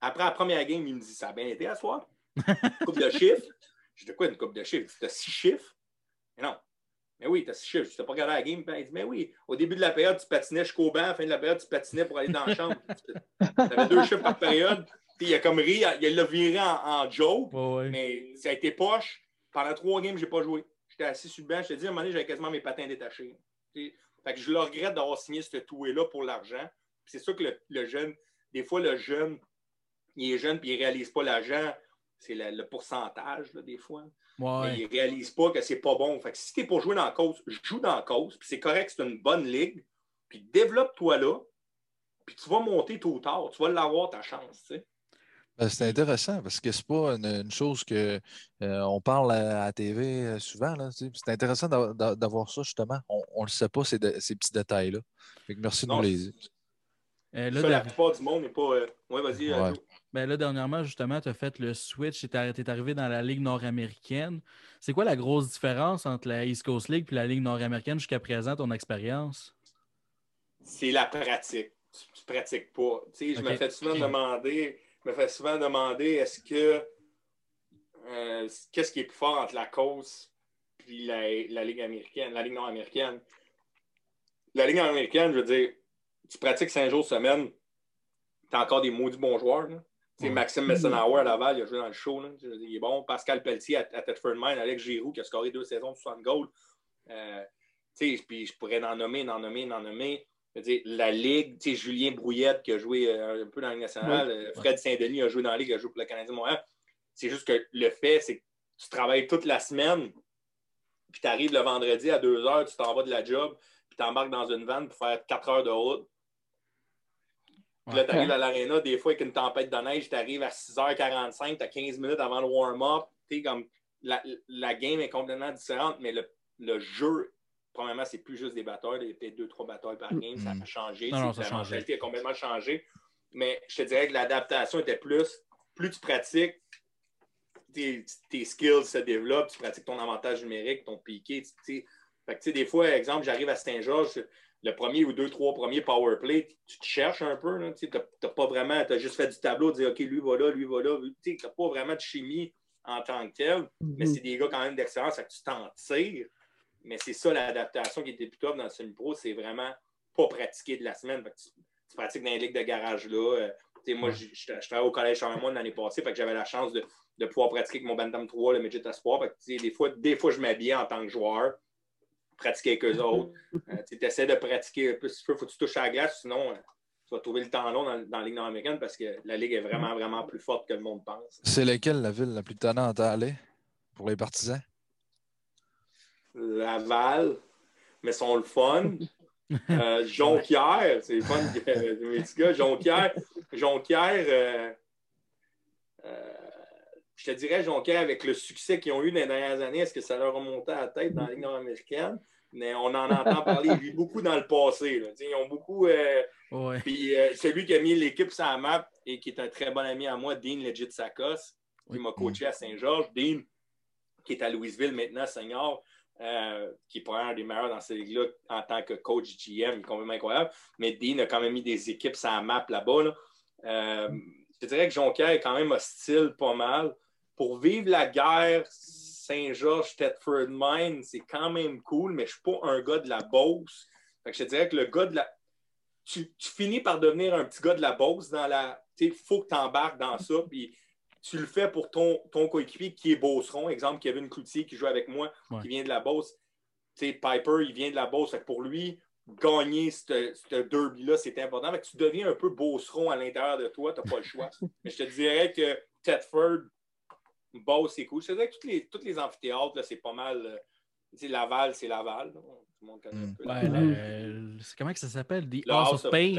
après la première game, il me dit, ça a bien été à soir. coupe de (laughs) chiffres. Je dis, quoi une coupe de chiffres? Tu as six chiffres? Mais non. Mais oui, tu as six chiffres. Tu n'as pas regardé la game. Il dit, mais oui, au début de la période, tu patinais jusqu'au banc. À la fin de la période, tu patinais pour aller dans la chambre. (laughs) tu avais deux chiffres par période. il a comme ri, il l'a viré en, joke. Mais ça a été poche. Pendant trois games, je n'ai pas joué. J'étais assis sur le banc. Je te dis, à un moment donné, j'avais quasiment mes patins détachés. Fait que je le regrette d'avoir signé ce toué-là pour l'argent. C'est sûr que le, jeune, des fois, le jeune, il est jeune puis il ne réalise pas l'argent. C'est le, pourcentage, des fois. Mais il ne réalise pas que c'est pas bon. Fait que si tu es pour jouer dans la cause, joue dans la cause, puis c'est correct, c'est une bonne ligue, puis développe-toi là, puis tu vas monter tôt ou tard, tu vas l'avoir ta chance. Tu sais. Ben, c'est intéressant parce que c'est pas une, chose que euh, on parle à, la TV euh, souvent. C'est intéressant d'avoir ça, justement. On ne le sait pas, ces, ces petits détails-là. Merci de nous les dire. Euh, là, la plupart du monde n'est pas. Oui, vas-y. Ben là, dernièrement, justement, tu as fait le switch, tu es arrivé dans la Ligue nord-américaine. C'est quoi la grosse différence entre la East Coast League et la Ligue nord-américaine jusqu'à présent, ton expérience? C'est la pratique. Tu, ne pratiques pas. Je me fais souvent demander me fait souvent demander est-ce que euh, qu'est-ce qui est plus fort entre la cause et la, Ligue américaine, la Ligue nord-américaine? La Ligue nord-américaine, je veux dire, tu pratiques cinq jours semaine, tu as encore des maudits bons joueurs. Maxime Messenauer à Laval, il a joué dans le show. il est bon. Pascal Pelletier à, à Thetford Mine, Alex Giroux qui a scoré deux saisons de 60 goals. Euh, puis je pourrais en nommer, en nommer, en nommer la Ligue, Julien Brouillette qui a joué euh, un peu dans la Ligue nationale, euh, Fred Saint-Denis a joué dans la Ligue, a joué pour le Canadien Montréal. C'est juste que le fait, c'est que tu travailles toute la semaine, puis tu arrives le vendredi à 2 heures, tu t'en vas de la job, puis tu embarques dans une vanne pour faire 4 heures de route. Puis là, tu arrives à l'aréna, des fois, avec une tempête de neige, tu arrives à 6h45, tu as 15 minutes avant le warm-up. Comme la, la, game est complètement différente, mais le, le jeu premièrement, c'est plus juste des batailles, il y a peut-être deux, trois batailles par game, ça a changé. Non, ça la mentalité a complètement changé. Mais je te dirais que l'adaptation était plus, plus tu pratiques, tes, skills se développent, tu pratiques ton avantage numérique, ton piqué. Des fois, exemple, j'arrive à Saint-Georges, le premier ou deux, trois premiers power play, tu te cherches un peu. Tu n'as pas vraiment, tu as juste fait du tableau, tu dis OK, lui va là, lui va là. Tu n'as pas vraiment de chimie en tant que tel, mais mm-hmm. c'est des gars quand même d'excellence, que tu t'en tires. Mais c'est ça l'adaptation qui était plus top dans le semi-pro, c'est vraiment pas pratiquer de la semaine. tu, pratiques dans les ligues de garage là. Euh, moi, je, travaillais au collège Charlemagne l'année passée, fait que j'avais la chance de, pouvoir pratiquer avec mon Bantam 3, le Midget Espoir. des, fois, des fois, je m'habillais en tant que joueur, pratiquer avec eux autres. Euh, tu essaies de pratiquer un peu si tu faut que tu touches à la glace, sinon euh, tu vas trouver le temps long dans, dans, la Ligue nord-américaine parce que la Ligue est vraiment, vraiment plus forte que le monde pense. C'est laquelle la ville la plus tannante à aller pour les partisans? Laval, mais sont le fun. (laughs) Euh, Jonquière, c'est le fun, (laughs) mes petits gars. Jonquière, Jonquière euh, je te dirais, Jonquière, avec le succès qu'ils ont eu dans les dernières années, est-ce que ça leur a monté à la tête dans la Ligue nord-américaine? Mais on en entend parler, beaucoup dans le passé. Ils ont beaucoup. Puis celui qui a mis l'équipe sur la map et qui est un très bon ami à moi, Dean Legit Sakos, qui m'a coaché à Saint-Georges. Dean, qui est à Louisville maintenant, senior. Euh, qui est pas un des meilleurs dans ces ligues-là en tant que coach GM, il est complètement incroyable. Mais Dean a quand même mis des équipes sur la map là-bas. Euh, je dirais que Jonquière est quand même hostile pas mal. Pour vivre la guerre Saint-Georges, Thetford Mine, c'est quand même cool, mais je ne suis pas un gars de la Beauce. je te dirais que le gars de la. Tu, finis par devenir un petit gars de la Beauce dans la. Il faut que tu embarques dans ça. Puis tu le fais pour ton, ton coéquipier qui est Beauceron. Exemple, Kevin Cloutier qui joue avec moi, qui vient de la Beauce. sais, Piper, il vient de la Beauce. pour lui, gagner ce derby-là, c'est important. tu deviens un peu Beauceron à l'intérieur de toi, tu n'as pas le choix. (laughs) Mais je te dirais que Thetford, Beauce, c'est cool. Je dirais que tous les, toutes les amphithéâtres, c'est pas mal. Euh, Laval, c'est Laval. Tout le monde connaît un peu. Ouais, comment ça s'appelle? The House, of Pain.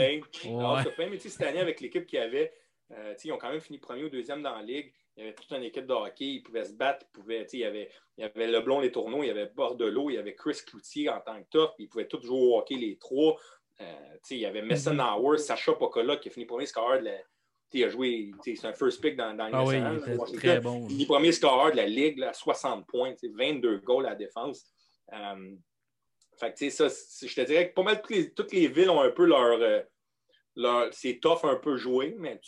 House of Pain. Mais cette année, avec l'équipe qu'il y avait, euh, ils ont quand même fini premier ou deuxième dans la ligue. Il y avait toute une équipe de hockey. Ils pouvaient se battre. Ils pouvaient, il, y avait, il y avait Leblon, les tourneaux, il y avait Bordelot, il y avait Chris Cloutier en tant que top. Ils pouvaient tous jouer au hockey, les trois. Euh, il y avait Messenauer, mm-hmm. Sacha Pocola qui a fini premier score de la, il a joué, c'est un first pick dans, dans ah oui, il très bon. Il est premier scoreur de la ligue à 60 points, 22 goals à la défense. Euh, Fait que, ça, je te dirais que pas mal toutes les, toutes les villes ont un peu leur. Euh, leur c'est tough un peu joué, mais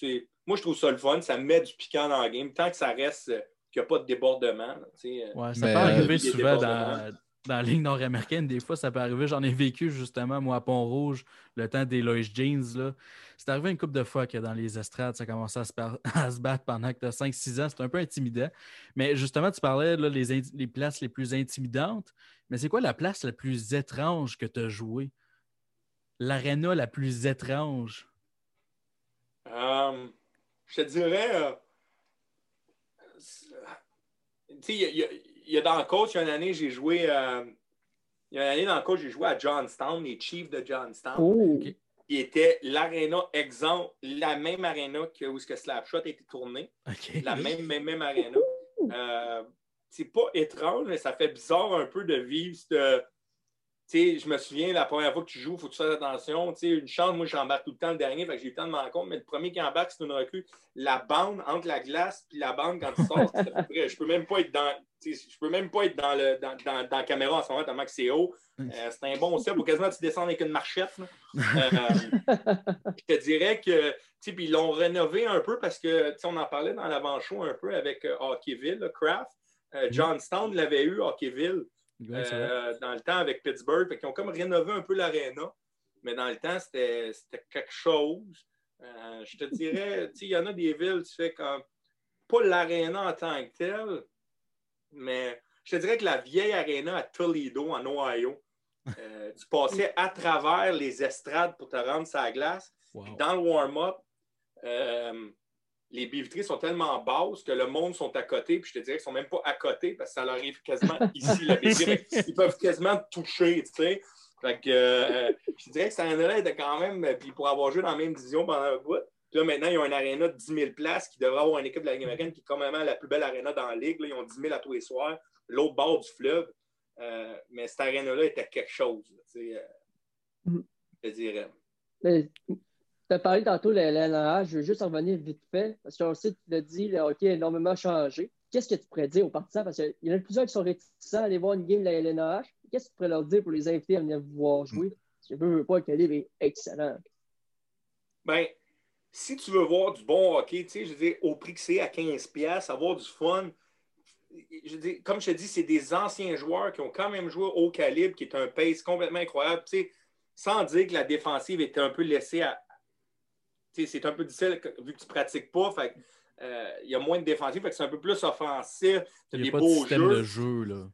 moi, je trouve ça le fun. Ça met du piquant dans la game. Tant que ça reste, euh, qu'il n'y a pas de débordement. ouais, ça peut arriver souvent dans, dans la ligne nord-américaine, des fois, ça peut arriver. J'en ai vécu justement, moi, à Pont-Rouge, le temps des Lois Jeans. C'est arrivé une couple de fois que dans les estrades, ça commençait à se, (laughs) à se battre pendant que tu as 5-6 ans. C'est un peu intimidant. Mais justement, tu parlais là, les, places les plus intimidantes. Mais c'est quoi la place la plus étrange que tu as jouée? L'aréna la plus étrange? Euh, je te dirais. Euh, tu sais, il y a il y a dans le coach, il y a une année, j'ai joué. Euh, il y a une année dans le coach, j'ai joué à Johnstown, les Chiefs de Johnstown. Oh. Qui était l'aréna, exemple, la même aréna que où ce que Slapshot a été tourné. La même, même, même aréna. Euh, c'est pas étrange, mais ça fait bizarre un peu de vivre cette, je me souviens, la première fois que tu joues, il faut que tu fasses attention. une chance, moi, j'embarque tout le temps le dernier, fait que j'ai eu le temps de m'en compte, mais le premier qui embarque, c'est une recrue. La bande entre la glace et la bande quand tu sors, c'est Je peux même pas être dans. Je peux même pas être dans, le, dans, dans, dans la caméra en ce moment, tellement que c'est haut. Euh, c'est un bon step. Faut quasiment tu descends avec une marchette. (laughs) Euh, je te dirais que puis ils l'ont rénové un peu parce que on en parlait dans l'avant-show un peu avec euh, Hockeyville, Craft. Mm-hmm. Johnstown l'avait eu, Hockeyville. Euh, dans le temps avec Pittsburgh. Fait ils ont comme rénové un peu l'aréna. Mais dans le temps, c'était quelque chose. Euh, je te dirais, (laughs) il y en a des villes, tu fais comme pas l'aréna en tant que tel, mais je te dirais que la vieille aréna à Toledo, en Ohio, euh, tu passais à travers les estrades pour te rendre sa glace. Dans le warm-up, les baies sont tellement basses que le monde sont à côté, puis je te dirais qu'ils ne sont même pas à côté parce que ça leur arrive quasiment (laughs) ici. ils peuvent quasiment toucher, tu sais. Fait que, euh, je te dirais que ça en était quand même, euh, puis pour avoir joué dans la même division pendant un bout, puis là, maintenant, ils ont un aréna de 10 000 places qui devrait avoir une équipe de la Ligue américaine qui est quand même la plus belle aréna dans la Ligue. ils ont 10 000 à tous les soirs, l'autre bord du fleuve. Euh, mais cette aréna-là était quelque chose. Tu sais, mm. je te dirais tu as parlé tantôt de la je veux juste en revenir vite fait, parce que aussi, tu l'as dit, le hockey a énormément changé. Qu'est-ce que tu pourrais dire aux partisans? Parce qu'il y en a plusieurs qui sont réticents à aller voir une game de la LNH. Qu'est-ce que tu pourrais leur dire pour les inviter à venir vous voir jouer? Je veux, veux pas, le calibre est excellent. Ben, si tu veux voir du bon hockey, tu sais, je veux dire, au prix que c'est à 15$, avoir du fun, je comme je te dis, c'est des anciens joueurs qui ont quand même joué au calibre, qui est un pace complètement incroyable. Tu sais, sans dire que la défensive était un peu laissée à, c'est un peu difficile vu que tu ne pratiques pas. Fait, euh, il y a moins de défensifs, c'est un peu plus offensif. Il y a des pas beaux de jeux. de jeu. Là.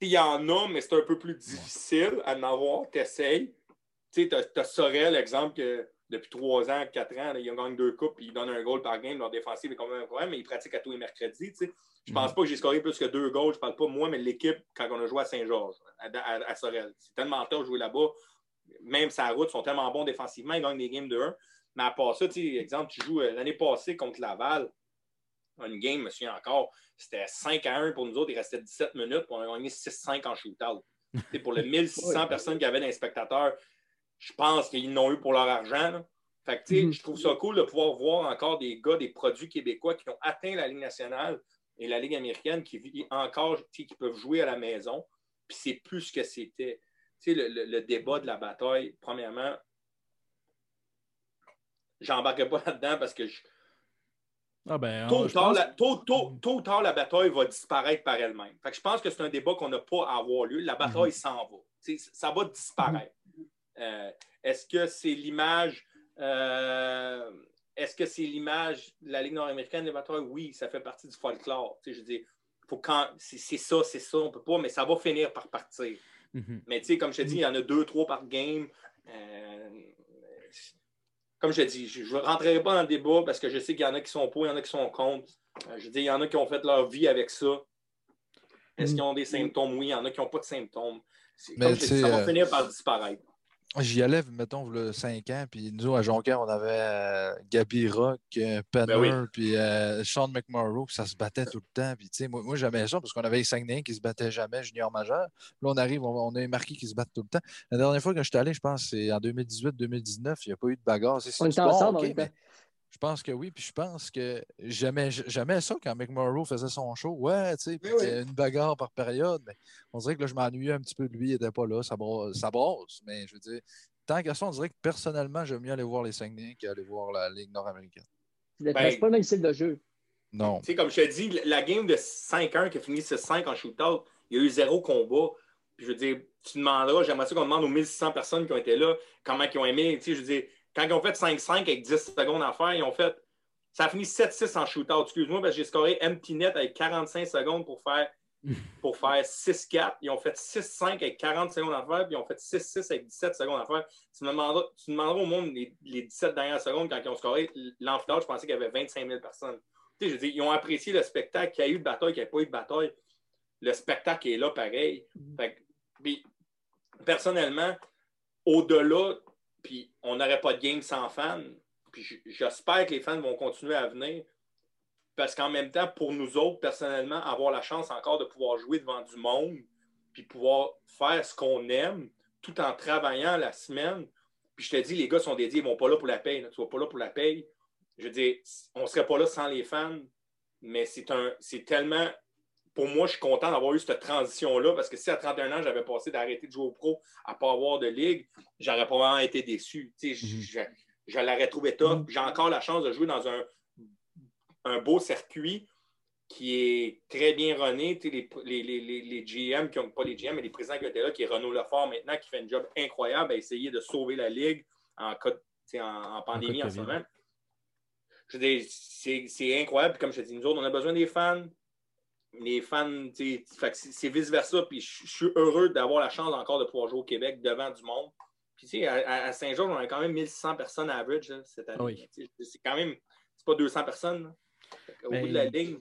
Il y en a, mais c'est un peu plus difficile à en avoir. Tu essayes. Tu as, Sorel, exemple, que depuis trois ans, quatre ans, il gagne deux coupes et il donne un goal par game. Leur défensive est quand même un problème, mais il pratique à tous les mercredis. Je ne pense mm. pas que j'ai scoré plus que deux goals. Je ne parle pas moi, mais l'équipe quand on a joué à Saint-Georges, à, Sorel. C'est tellement tard de jouer là-bas. Même sa route, ils sont tellement bons défensivement, ils gagnent des games de 1. Mais à part ça, exemple, tu joues euh, l'année passée contre Laval, une game, je me souviens encore, c'était 5 à 1 pour nous autres, il restait 17 minutes, pour on a gagné 6-5 en shootout. pour les (laughs) 1600 personnes qui avaient des spectateurs, je pense qu'ils n'ont eu pour leur argent. Fait que, mm-hmm. je trouve ça cool de pouvoir voir encore des gars, des produits québécois qui ont atteint la Ligue nationale et la Ligue américaine qui encore qui peuvent jouer à la maison. Puis c'est plus ce que c'était. Le, le, le, débat de la bataille, premièrement, j'embarquerai pas là-dedans parce que je... ah ben, tôt, ou tard, la, bataille va disparaître par elle-même. je pense que c'est un débat qu'on n'a pas à avoir lieu. La bataille mhm. s'en va. ça va disparaître. Euh, est-ce que c'est l'image euh, est-ce que c'est l'image de la Ligue nord-américaine des batailles? Oui, ça fait partie du folklore. je dis, faut quand c'est ça, c'est ça, on peut pas, mais ça va finir par partir. Mhm. Mais comme je te dis, il y en a deux, trois par game. Euh, comme je dis, je ne rentrerai pas dans le débat parce que je sais qu'il y en a qui sont pour, il y en a qui sont contre. Euh, je dis, il y en a qui ont fait leur vie avec ça. Est-ce qu'ils ont des symptômes? Oui, il y en a qui n'ont pas de symptômes. Comme je dis, ça va euh, finir par disparaître. J'y allais, mettons, le 5 ans, puis nous, à Jonquière, on avait euh, Gabi Rock, euh, Penner, ben puis euh, Sean McMorrow, ça se battait tout le temps. Puis, moi, moi j'aimais ça parce qu'on avait les Saguenayens qui se battaient jamais, junior majeur. Là, on arrive, on, a les marquis qui se battent tout le temps. La dernière fois que je suis allé, je pense, c'est en 2018-2019, il n'y a pas eu de bagarre. On était ensemble, Je pense que oui, puis je pense que jamais, jamais ça quand McMurrow faisait son show. Ouais, tu sais, Oui, une bagarre par période. Mais on dirait que là, je m'ennuyais un petit peu de lui, il n'était pas là, ça brosse, ça brosse. Mais je veux dire, tant qu'à ça, on dirait que personnellement, j'aime mieux aller voir les Saguenay qu'aller voir la Ligue nord-américaine. C'est Ben- c'est pas le même style de jeu. Non. Tu sais, comme je te dis, la game de 5-1 qui a fini 6-5 en shootout, il y a eu zéro combat. Puis je veux dire, tu demanderas, j'aimerais ça qu'on demande aux 1600 personnes qui ont été là comment ils ont aimé. Tu sais, je veux dire, quand ils ont fait 5-5 avec 10 secondes à faire, ils ont fait. Ça a fini 7-6 en shootout. Excuse-moi, parce que j'ai scoré empty net avec 45 secondes pour faire, (laughs) pour faire 6-4. Ils ont fait 6-5 avec 40 secondes à faire, puis ils ont fait 6-6 avec 17 secondes à faire. Tu, me demanderas, tu demanderas au monde les, les 17 dernières secondes quand ils ont scoré l'amphithéâtre, je pensais qu'il y avait 25 000 personnes. Tu sais, je dire, ils ont apprécié le spectacle, qu'il y a eu de bataille, qu'il n'y a pas eu de bataille. Le spectacle est là pareil. Fait que, puis, personnellement, au-delà, puis on n'aurait pas de game sans fans. Puis j'espère que les fans vont continuer à venir. Parce qu'en même temps, pour nous autres, personnellement, avoir la chance encore de pouvoir jouer devant du monde, puis pouvoir faire ce qu'on aime, tout en travaillant la semaine. Puis je te dis, les gars sont dédiés, ils ne vont pas là pour la paye. Tu ne vas pas là pour la paye. Je veux dire, on ne serait pas là sans les fans, mais c'est tellement. Pour moi, je suis content d'avoir eu cette transition-là parce que si à 31 ans, j'avais passé d'arrêter de jouer au pro à ne pas avoir de ligue, j'aurais probablement été déçu. Tu sais, Mhm. je, je l'aurais trouvé top. J'ai encore la chance de jouer dans un, un beau circuit qui est très bien runné. Tu sais, Les, les, les, les, les GM, qui ont, pas les GM, mais les présidents qui étaient là, qui est Renaud Lefort maintenant, qui fait un job incroyable à essayer de sauver la ligue en, cas de- tu sais, en, en pandémie en, ce moment. C'est c'est incroyable. Puis comme je te dis, nous autres, on a besoin des fans. Les fans, c'est vice-versa. Puis je suis heureux d'avoir la chance encore de pouvoir jouer au Québec devant du monde. Puis tu sais, à, à- à Saint-Georges, on a quand même 1600 personnes average là, cette année. Oui. Sais, C'est quand même, c'est pas 200 personnes. Au bout de la ligne,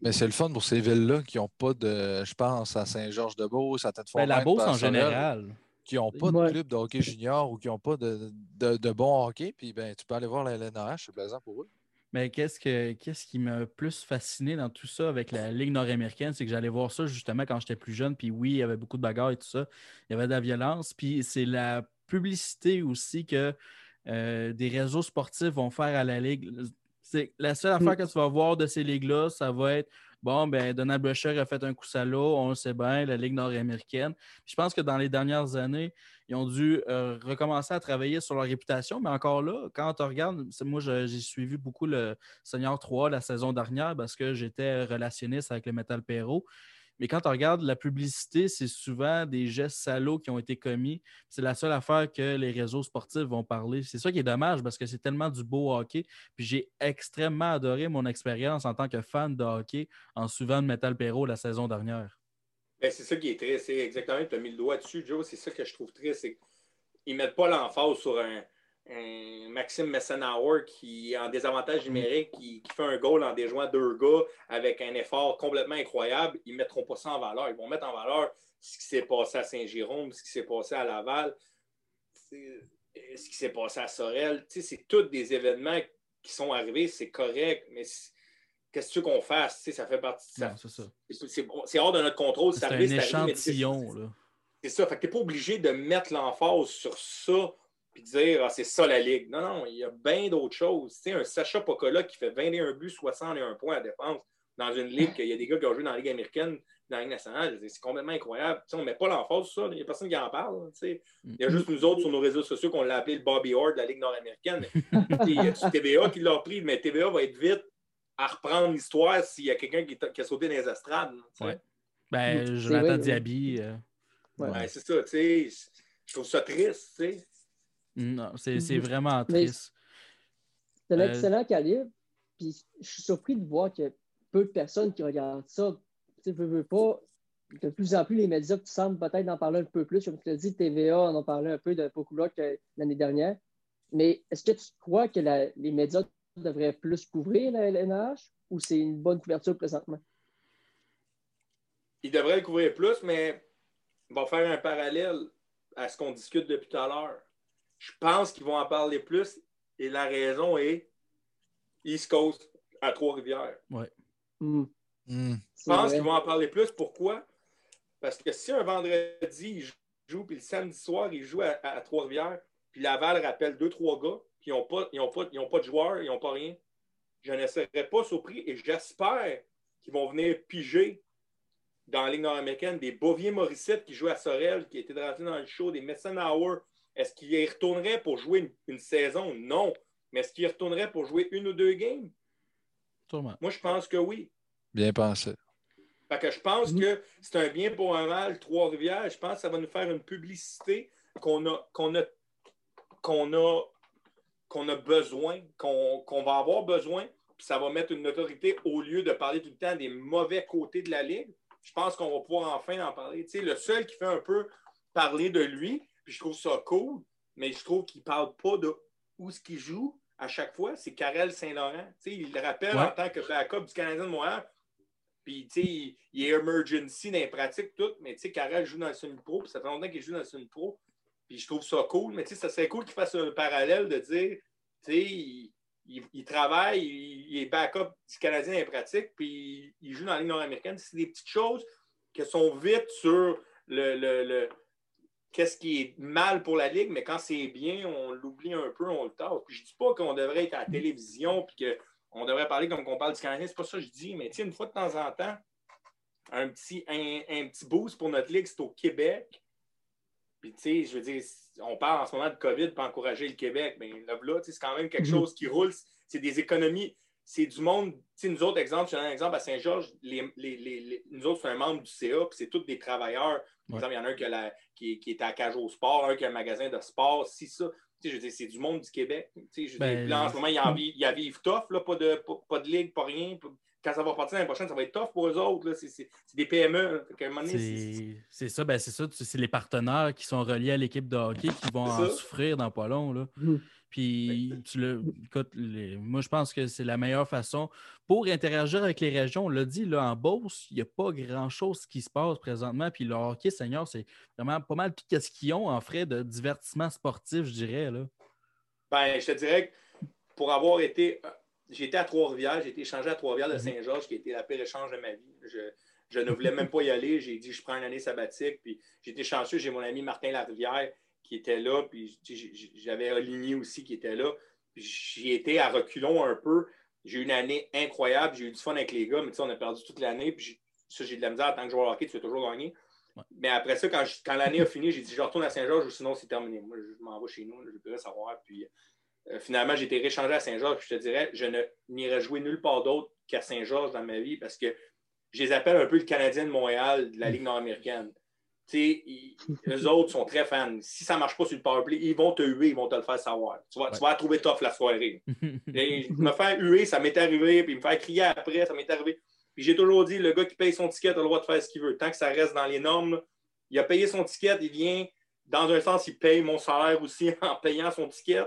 Mais c'est le fun pour ces villes-là qui n'ont pas de. Je pense à Saint-Georges-de-Beauce, à Tête-Fort. Ben, la Beauce en général. Qui n'ont pas Ouais. de club de hockey junior ou qui n'ont pas de, de, de bon hockey. Puis ben, tu peux aller voir la LNH, c'est plaisant pour eux. Mais qu'est-ce, que, qu'est-ce qui m'a plus fasciné dans tout ça avec la Ligue nord-américaine, c'est que j'allais voir ça justement quand j'étais plus jeune. Puis oui, il y avait beaucoup de bagarres et tout ça. Il y avait de la violence. Puis c'est la publicité aussi que euh, des réseaux sportifs vont faire à la Ligue. C'est la seule affaire Mm. que tu vas voir de ces ligues-là, ça va être bon, ben Donald Brusher a fait un coup salaud, on le sait bien, la Ligue nord-américaine. Je pense que dans les dernières années, ils ont dû euh, recommencer à travailler sur leur réputation, mais encore là, quand tu regardes, c'est- moi j'ai suivi beaucoup le Senior 3 la saison dernière parce que j'étais relationniste avec le Metal Perro. Mais quand tu regardes la publicité, c'est souvent des gestes salauds qui ont été commis. C'est la seule affaire que les réseaux sportifs vont parler. C'est ça qui est dommage parce que c'est tellement du beau hockey. Puis j'ai extrêmement adoré mon expérience en tant que fan de hockey en suivant le Metal Perro la saison dernière. Ben, c'est ça qui est triste. C'est exactement, tu as mis le doigt dessus, Joe. C'est ça que je trouve triste. C'est qu'ils ne mettent pas l'emphase sur un, un Maxime Messenauer qui est en désavantage numérique, qui, qui fait un goal en déjouant deux gars avec un effort complètement incroyable. Ils ne mettront pas ça en valeur. Ils vont mettre en valeur ce qui s'est passé à Saint-Jérôme, ce qui s'est passé à Laval, ce qui s'est passé à Sorel. Tu sais, c'est tous des événements qui sont arrivés. C'est correct, mais c'est- qu'est-ce que tu veux qu'on fasse? Tu sais, ça fait partie. ça- c'est hors de notre contrôle. C'est un tu échantillon. Là. C'est ça. Fait que t'es pas obligé de mettre l'emphase sur ça puis de dire ah, c'est ça la ligue. Non, non, il y a bien d'autres choses. Tu sais, un Sacha Pocola qui fait 21 buts, 61 points à défense dans une ligue, qu'il y a des gars qui ont joué dans la Ligue américaine, dans la Ligue nationale, c'est complètement incroyable. Tu sais, on ne met pas l'emphase sur ça. Il n'y a personne qui en parle. tu sais. Il y a juste nous autres sur nos réseaux sociaux qu'on l'a appelé le Bobby Orr de la Ligue nord-américaine. (laughs) Tu Il y a du TVA qui l'a pris, mais TVA va être vite à reprendre l'histoire s'il y a quelqu'un qui, qui a sauté dans les estrades. tu sais. Ouais. Ben, Jonathan vrai, Diaby. euh, Ouais. Ouais, c'est ça, tu sais. Je trouve ça triste, tu sais. non, c'est c'est Mhm. vraiment triste. C'est un Euh, excellent calibre. Puis je suis surpris de voir a peu de personnes qui regardent ça. Tu sais, veux, veux pas. De plus en plus, les médias qui semblent peut-être d'en parler un peu plus. Comme tu l'as dit, TVA en ont parlé un peu de Pokula que l'année dernière. Mais est-ce que tu crois que la- les médias devraient plus couvrir la LNH ou c'est une bonne couverture présentement? Il devrait le couvrir plus, mais on va faire un parallèle à ce qu'on discute depuis tout à l'heure. Je pense qu'ils vont en parler plus et la raison est East Coast à Trois-Rivières. Hmm, Hmm. Je pense qu'ils vont en parler plus. Pourquoi? Parce que si un vendredi, ils jouent, puis le samedi soir, ils jouent à, à- à Trois-Rivières, puis Laval rappelle deux, trois gars, qui n'ont pas, ils ont pas, ils ont pas de joueurs, ils n'ont pas rien, je ne serais pas surpris et j'espère qu'ils vont venir piger dans la Ligue nord-américaine des Bovier Morissette qui joue à Sorel, qui était rentré dans le show, des Messenauer. Est-ce qu'ils y retourneraient pour jouer une, une saison? Non. Mais est-ce qu'ils y retourneraient pour jouer une ou deux games? Moi, je pense que oui. Bien pensé. Fait que je pense que c'est un bien pour un mal, Trois-Rivières. Je pense que ça va nous faire une publicité qu'on a, qu'on a, qu'on a, qu'on a besoin, qu'on va avoir besoin, puis ça va mettre une autorité au lieu de parler tout le temps des mauvais côtés de la Ligue. Je pense qu'on va pouvoir enfin en parler. Tu sais, le seul qui fait un peu parler de lui, puis je trouve ça cool, mais je trouve qu'il ne parle pas de où ce qu'il joue à chaque fois, c'est Karel Saint-Laurent. Tu sais, il le rappelle Ouais. en tant que backup du Canadien de Montréal. Puis, tu sais, il, il est emergency dans les pratiques, tout. Mais, tu sais, Karel joue dans le semi-pro. Puis, ça fait longtemps qu'il joue dans le semi-pro. Puis, je trouve ça cool. Mais, tu sais, ça serait cool qu'il fasse un parallèle de dire, tu sais, il, il- il travaille, il, est backup du Canadien dans les pratiques. Puis, il joue dans la Ligue nord-américaine. C'est des petites choses qui sont vite sur le. le- le- Qu'est-ce qui est mal pour la Ligue, mais quand c'est bien, on l'oublie un peu, on le tasse. Puis je dis pas qu'on devrait être à la télévision puis qu'on devrait parler comme qu'on parle du Canadien, c'est pas ça que je dis, mais tu sais, une fois de temps en temps, un petit, un, un petit boost pour notre Ligue, c'est au Québec. Puis tu sais, je veux dire, on parle en ce moment de COVID pour encourager le Québec, mais là, là, tu sais, c'est quand même quelque Mhm. chose qui roule, c'est des économies, c'est du monde. Tu sais, nous autres, exemple, je donne un exemple à Saint-Georges, les, les- les- les- nous autres, c'est un membre du CA, puis c'est tous des travailleurs. Par Ouais. exemple, il y en a un qui, a la- qui, qui est à Cage au sport, un qui a un magasin de sport, si ça. Tu sais, je veux dire, c'est du monde du Québec. Tu sais, je veux Ben, dire, là, en ce moment, ils en vivent, ils en vivent tough, là, pas, de, pas, pas de ligue, pas rien. Quand ça va repartir l'année prochaine, ça va être tough pour eux autres. là. C'est des PME. donné, c'est- ça, ben c'est ça. C'est les partenaires qui sont reliés à l'équipe de hockey qui vont en souffrir dans pas long. Là. Mhm. Puis, tu le, écoute, les- moi, je pense que c'est la meilleure façon pour interagir avec les régions. On l'a dit, là, en Beauce, il n'y a pas grand-chose qui se passe présentement. Puis le hockey senior, c'est vraiment pas mal tout ce qu'ils ont en frais de divertissement sportif, je dirais. Là. Ben, je te dirais que pour avoir été. J'étais à Trois-Rivières, j'ai été échangé à Trois-Rivières de Mhm. Saint-Georges, qui a été la pire échange de ma vie. Je, je ne voulais même pas y aller. J'ai dit, je prends une année sabbatique. Puis j'étais chanceux, j'ai mon ami Martin Larivière qui était là. Puis j'avais Oligny aussi qui était là. J'y étais à reculons un peu. J'ai eu une année incroyable. J'ai eu du fun avec les gars, mais tu sais, on a perdu toute l'année. Puis j'ai- ça, j'ai de la misère en tant que joueur hockey, tu veux toujours gagner. Ouais. Mais après ça, quand, l'année a fini, j'ai dit, je retourne à Saint-Georges ou sinon c'est terminé. Moi, je m'en vais chez nous, je peux savoir. Puis finalement, j'ai été réchangé à Saint-Georges. Je te dirais, je n'irai jouer nulle part d'autre qu'à Saint-Georges dans ma vie parce que je les appelle un peu le Canadien de Montréal de la Ligue nord-américaine. Ils- eux autres sont très fans. Si ça ne marche pas sur le powerplay, ils vont te huer, ils vont te le faire savoir. Tu vas, tu vas la trouver tough la soirée. (laughs) Et me faire huer, ça m'est arrivé, puis me faire crier après, ça m'est arrivé. Puis j'ai toujours dit, le gars qui paye son ticket a le droit de faire ce qu'il veut. Tant que ça reste dans les normes, il a payé son ticket, il vient, dans un sens, il paye mon salaire aussi (laughs) en payant son ticket.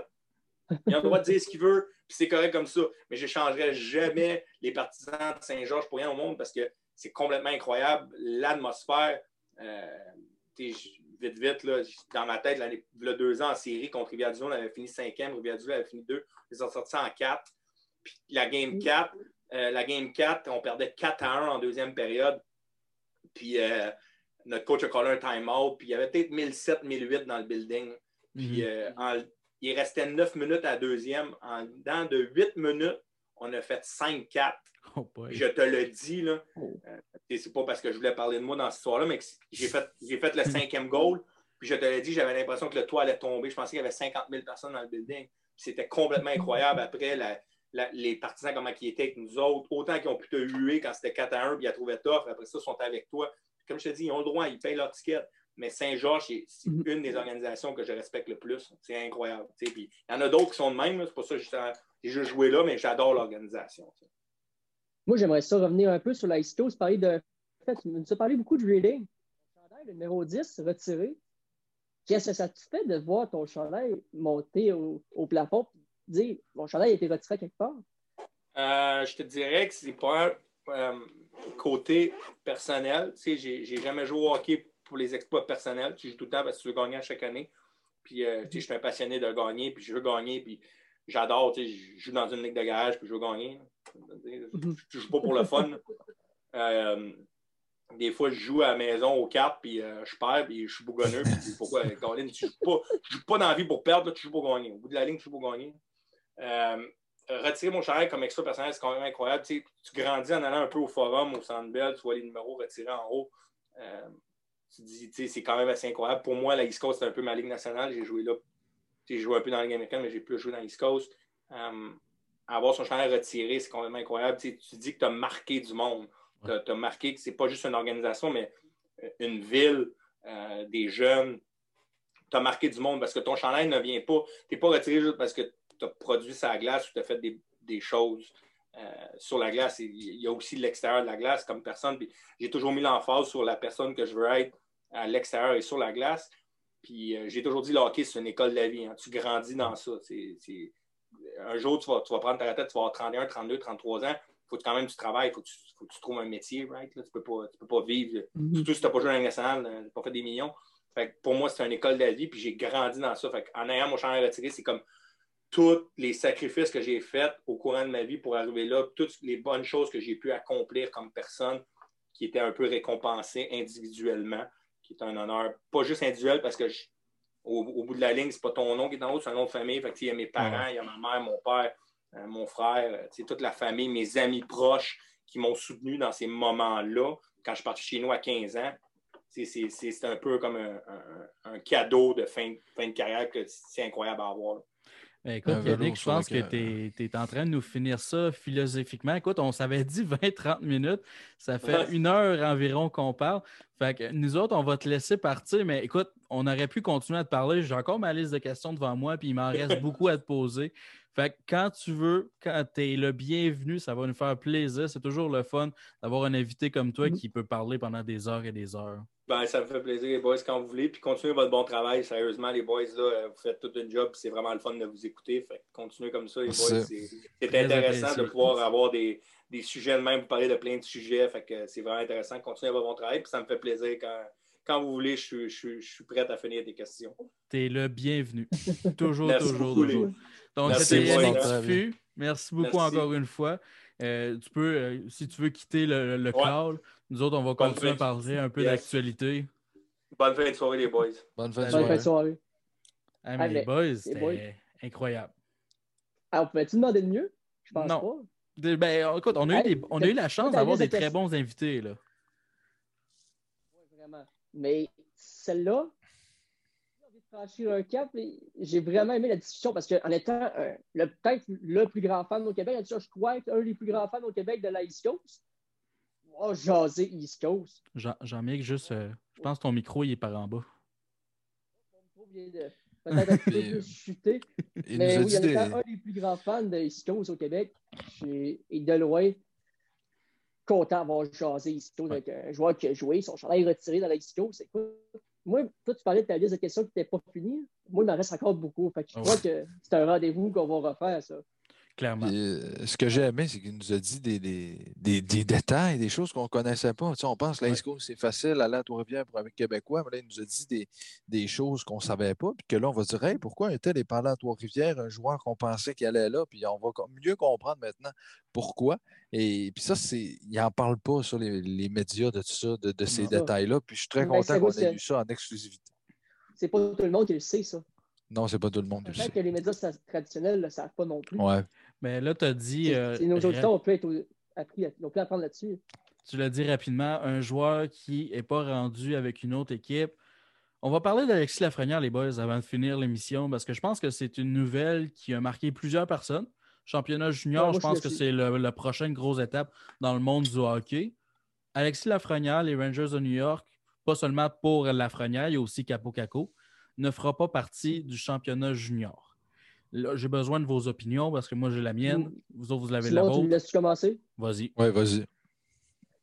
Il a le droit de dire ce qu'il veut, puis c'est correct comme ça. Mais je ne changerai jamais les partisans de Saint-Georges pour rien au monde parce que c'est complètement incroyable. L'atmosphère, euh, vite, vite, là, dans ma tête, l'année, il y a deux ans en série contre Rivière-du-Loup, on avait fini cinquième, Rivière-du-Loup avait fini deux. Ils ont sorti ça en quatre. Puis la game 4, euh, la game 4, on perdait 4 à 1 en deuxième période. Puis euh, notre coach a collé un time-out. Puis il y avait peut-être 1007, 1008 dans le building. Puis Mhm. euh, en- il restait 9 minutes à la deuxième. En dedans de 8 minutes, on a fait 5-4. Oh boy. Je te le dis, là. Oh. Euh, c'est pas parce que je voulais parler de moi dans cette histoire-là, mais j'ai fait, j'ai fait le (laughs) cinquième goal. Puis je te l'ai dit, j'avais l'impression que le toit allait tomber. Je pensais qu'il y avait 50 000 personnes dans le building. C'était complètement incroyable après la- la- les partisans, comment ils étaient avec nous autres. Autant qu'ils ont pu te huer quand c'était 4 à 1, puis ils la trouvaient tough. Après ça, ils sont avec toi. Comme je te dis, ils ont le droit, ils payent leur ticket. Mais Saint-Georges, c'est c'est Mhm. une des organisations que je respecte le plus. C'est incroyable. il y en a d'autres qui sont de même. C'est pour ça que j'ai juste joué là, mais j'adore l'organisation. Moi, j'aimerais ça revenir un peu sur la histoire. Parlais de. Tu nous as parlé beaucoup de reading. Le numéro 10, retiré. Qu'est-ce que ça te fait de voir ton chandail monter au, au plafond et dire mon chandail a été retiré quelque part? Euh, je te dirais que c'est pas un euh, côté personnel. Tu sais, j'ai, j'ai jamais joué au hockey pour les exploits personnels. Tu joues tout le temps parce que tu veux gagner à chaque année. Puis, euh, tu sais, je suis un passionné de gagner, puis je veux gagner, puis j'adore. Tu sais, je joue dans une ligue de garage, puis je veux gagner. Je ne joue pas pour le fun. Euh, des fois, je joue à la maison aux cartes, puis euh, je perds, puis je suis bougonneux. Puis pourquoi, (laughs) Colin, tu joues pas, je joue pas dans la vie pour perdre, là, tu joues pour gagner. Au bout de la ligne, tu joues pour gagner. Euh, retirer mon chandail comme extra personnel, c'est quand même incroyable. Tu, sais, tu, grandis en allant un peu au forum, au centre belle, tu vois les numéros retirés en haut. Tu dis, tu sais, c'est quand même assez incroyable. Pour moi, la East Coast, c'est un peu ma ligue nationale. J'ai joué là. J'ai joué un peu dans la Ligue américaine, mais j'ai plus joué dans la East Coast. avoir son chandail retiré, c'est quand même incroyable. Tu, sais, tu dis que tu as marqué du monde. Tu as, marqué que ce n'est pas juste une organisation, mais euh, une ville, euh, des jeunes. Tu as marqué du monde parce que ton chandail ne vient pas. Tu n'es pas retiré juste parce que tu as produit sa glace ou tu as fait des, choses euh, sur la glace. Il y a aussi l'extérieur de la glace comme personne. J'ai toujours mis l'emphase sur la personne que je veux être à l'extérieur et sur la glace. Puis j'ai toujours dit le hockey, c'est une école de la vie. Hein. Tu grandis dans ça. Un jour, tu vas, tu vas prendre ta tête, tu vas avoir 31, 32, 33 ans faut quand même que tu travailles, il faut, faut, que tu trouves un métier, right? tu ne peux, peux, pas vivre. Mm-hmm. Surtout si tu n'as pas joué à la nationale, tu n'as pas fait des millions. Fait pour moi, c'est une école de la vie, puis j'ai grandi dans ça. Fait en ayant mon champ retiré, c'est comme tous les sacrifices que j'ai faits au courant de ma vie pour arriver là, toutes les bonnes choses que j'ai pu accomplir comme personne qui étaient un peu récompensées individuellement, qui est un honneur, pas juste individuel parce que au, bout de la ligne, c'est pas ton nom qui est en haut, c'est un nom de famille. Fait il y a mes parents, il y a ma mère, mon père, euh, mon frère, euh, toute la famille, mes amis proches qui m'ont soutenu dans ces moments-là. Quand je suis parti chez nous à 15 ans, c'est un peu comme un, cadeau de fin, fin, de carrière que c'est incroyable à avoir. Ben, écoute, Yannick, je pense que tu es, en train de nous finir ça philosophiquement. Écoute, on s'avait dit (laughs) 20-30 minutes. Ça fait une heure environ qu'on parle. Fait que nous autres, on va te laisser partir, mais écoute, on aurait pu continuer à te parler. J'ai encore ma liste de questions devant moi, puis il m'en reste (laughs) beaucoup à te poser. Fait que quand tu veux, quand tu es le bienvenu, ça va nous faire plaisir. C'est toujours le fun d'avoir un invité comme toi mm-hmm. qui peut parler pendant des heures et des heures. Ben, ça me fait plaisir, les boys, quand vous voulez. Puis continuez votre bon travail. Sérieusement, les boys, là, euh, vous faites tout un job. C'est vraiment le fun de vous écouter. Fait continuez comme ça, les boys. C'est intéressant de pouvoir avoir des, des, sujets de même. Vous parler de plein de sujets. Fait que c'est vraiment intéressant. Continuez votre bon travail. Puis ça me fait plaisir quand, quand vous voulez, je, je, je suis prêt à finir des questions. Tu es le bienvenu. (laughs) toujours, toujours, toujours. Donc, c'était Merci beaucoup encore une fois. Euh, tu peux, euh, si tu veux quitter le, le call, nous autres, on va continuer à parler un peu d'actualité. Bonne fin de soirée, les boys. Bonne fin de soirée. Bonne fin de soirée. Ah, les boys, c'était incroyable. Alors, ah, pouvais-tu demander de mieux? Je pense non. pas. ben, écoute, on a, eu, des, on a eu la chance d'avoir des très bons invités. Là. Oui, vraiment. Mais celle-là, franchir un cap. J'ai vraiment aimé la discussion parce qu'en étant peut-être le plus grand fan au Québec, je crois être un des plus grands fans au Québec de la East Coast. Oh, jaser East Coast. Jean-Mick, juste, euh, je pense que ton micro, il est par en bas. Mon micro vient de peut-être un peu (laughs) plus chuter. Mais oui, en étant un des plus grands fans de East Coast au Québec, et de loin, content d'avoir jasé East Coast avec un joueur qui a joué, son chandail retiré dans la East Coast. Écoute, moi, toi, tu parlais de ta liste de questions qui n'était pas finie. Moi, il m'en reste encore beaucoup. Fait que je crois que c'est un rendez-vous qu'on va refaire, ça. Euh, ce que j'ai aimé, c'est qu'il nous a dit des, des, des, détails, des choses qu'on ne connaissait pas. on pense que l'ISCO, c'est facile, aller à Trois-Rivières pour un Québécois, mais là, il nous a dit des, choses qu'on ne savait pas, puis que là, on va dire hey, pourquoi un tel est parlé à Trois-Rivières, un joueur qu'on pensait qu'il allait là, puis on va mieux comprendre maintenant pourquoi. Et puis ça, c'est il n'en parle pas sur les, médias de tout ça, de, ces détails-là. Puis je suis très content qu'on ait vu ça en exclusivité. C'est pas tout le monde qui le sait, ça. Non, c'est pas tout le monde qui le sait. que les médias traditionnels ne le savent pas non plus. Ouais. Mais là, tu as dit. Euh, nos auditeurs ont pu, être appris, ont pu apprendre là-dessus. Tu l'as dit rapidement, un joueur qui n'est pas rendu avec une autre équipe. On va parler d'Alexis Lafrenière, les boys, avant de finir l'émission, parce que je pense que c'est une nouvelle qui a marqué plusieurs personnes. Championnat junior, je pense que c'est la prochaine grosse étape dans le monde du hockey. Alexis Lafrenière, les Rangers de New York, pas seulement pour Lafrenière, il y a aussi Capo Caco, ne fera pas partie du championnat junior j'ai besoin de vos opinions parce que moi, j'ai la mienne. Vous autres, vous l'avez la vôtre. Tu laisses commencer? Vas-y. Oui, vas-y.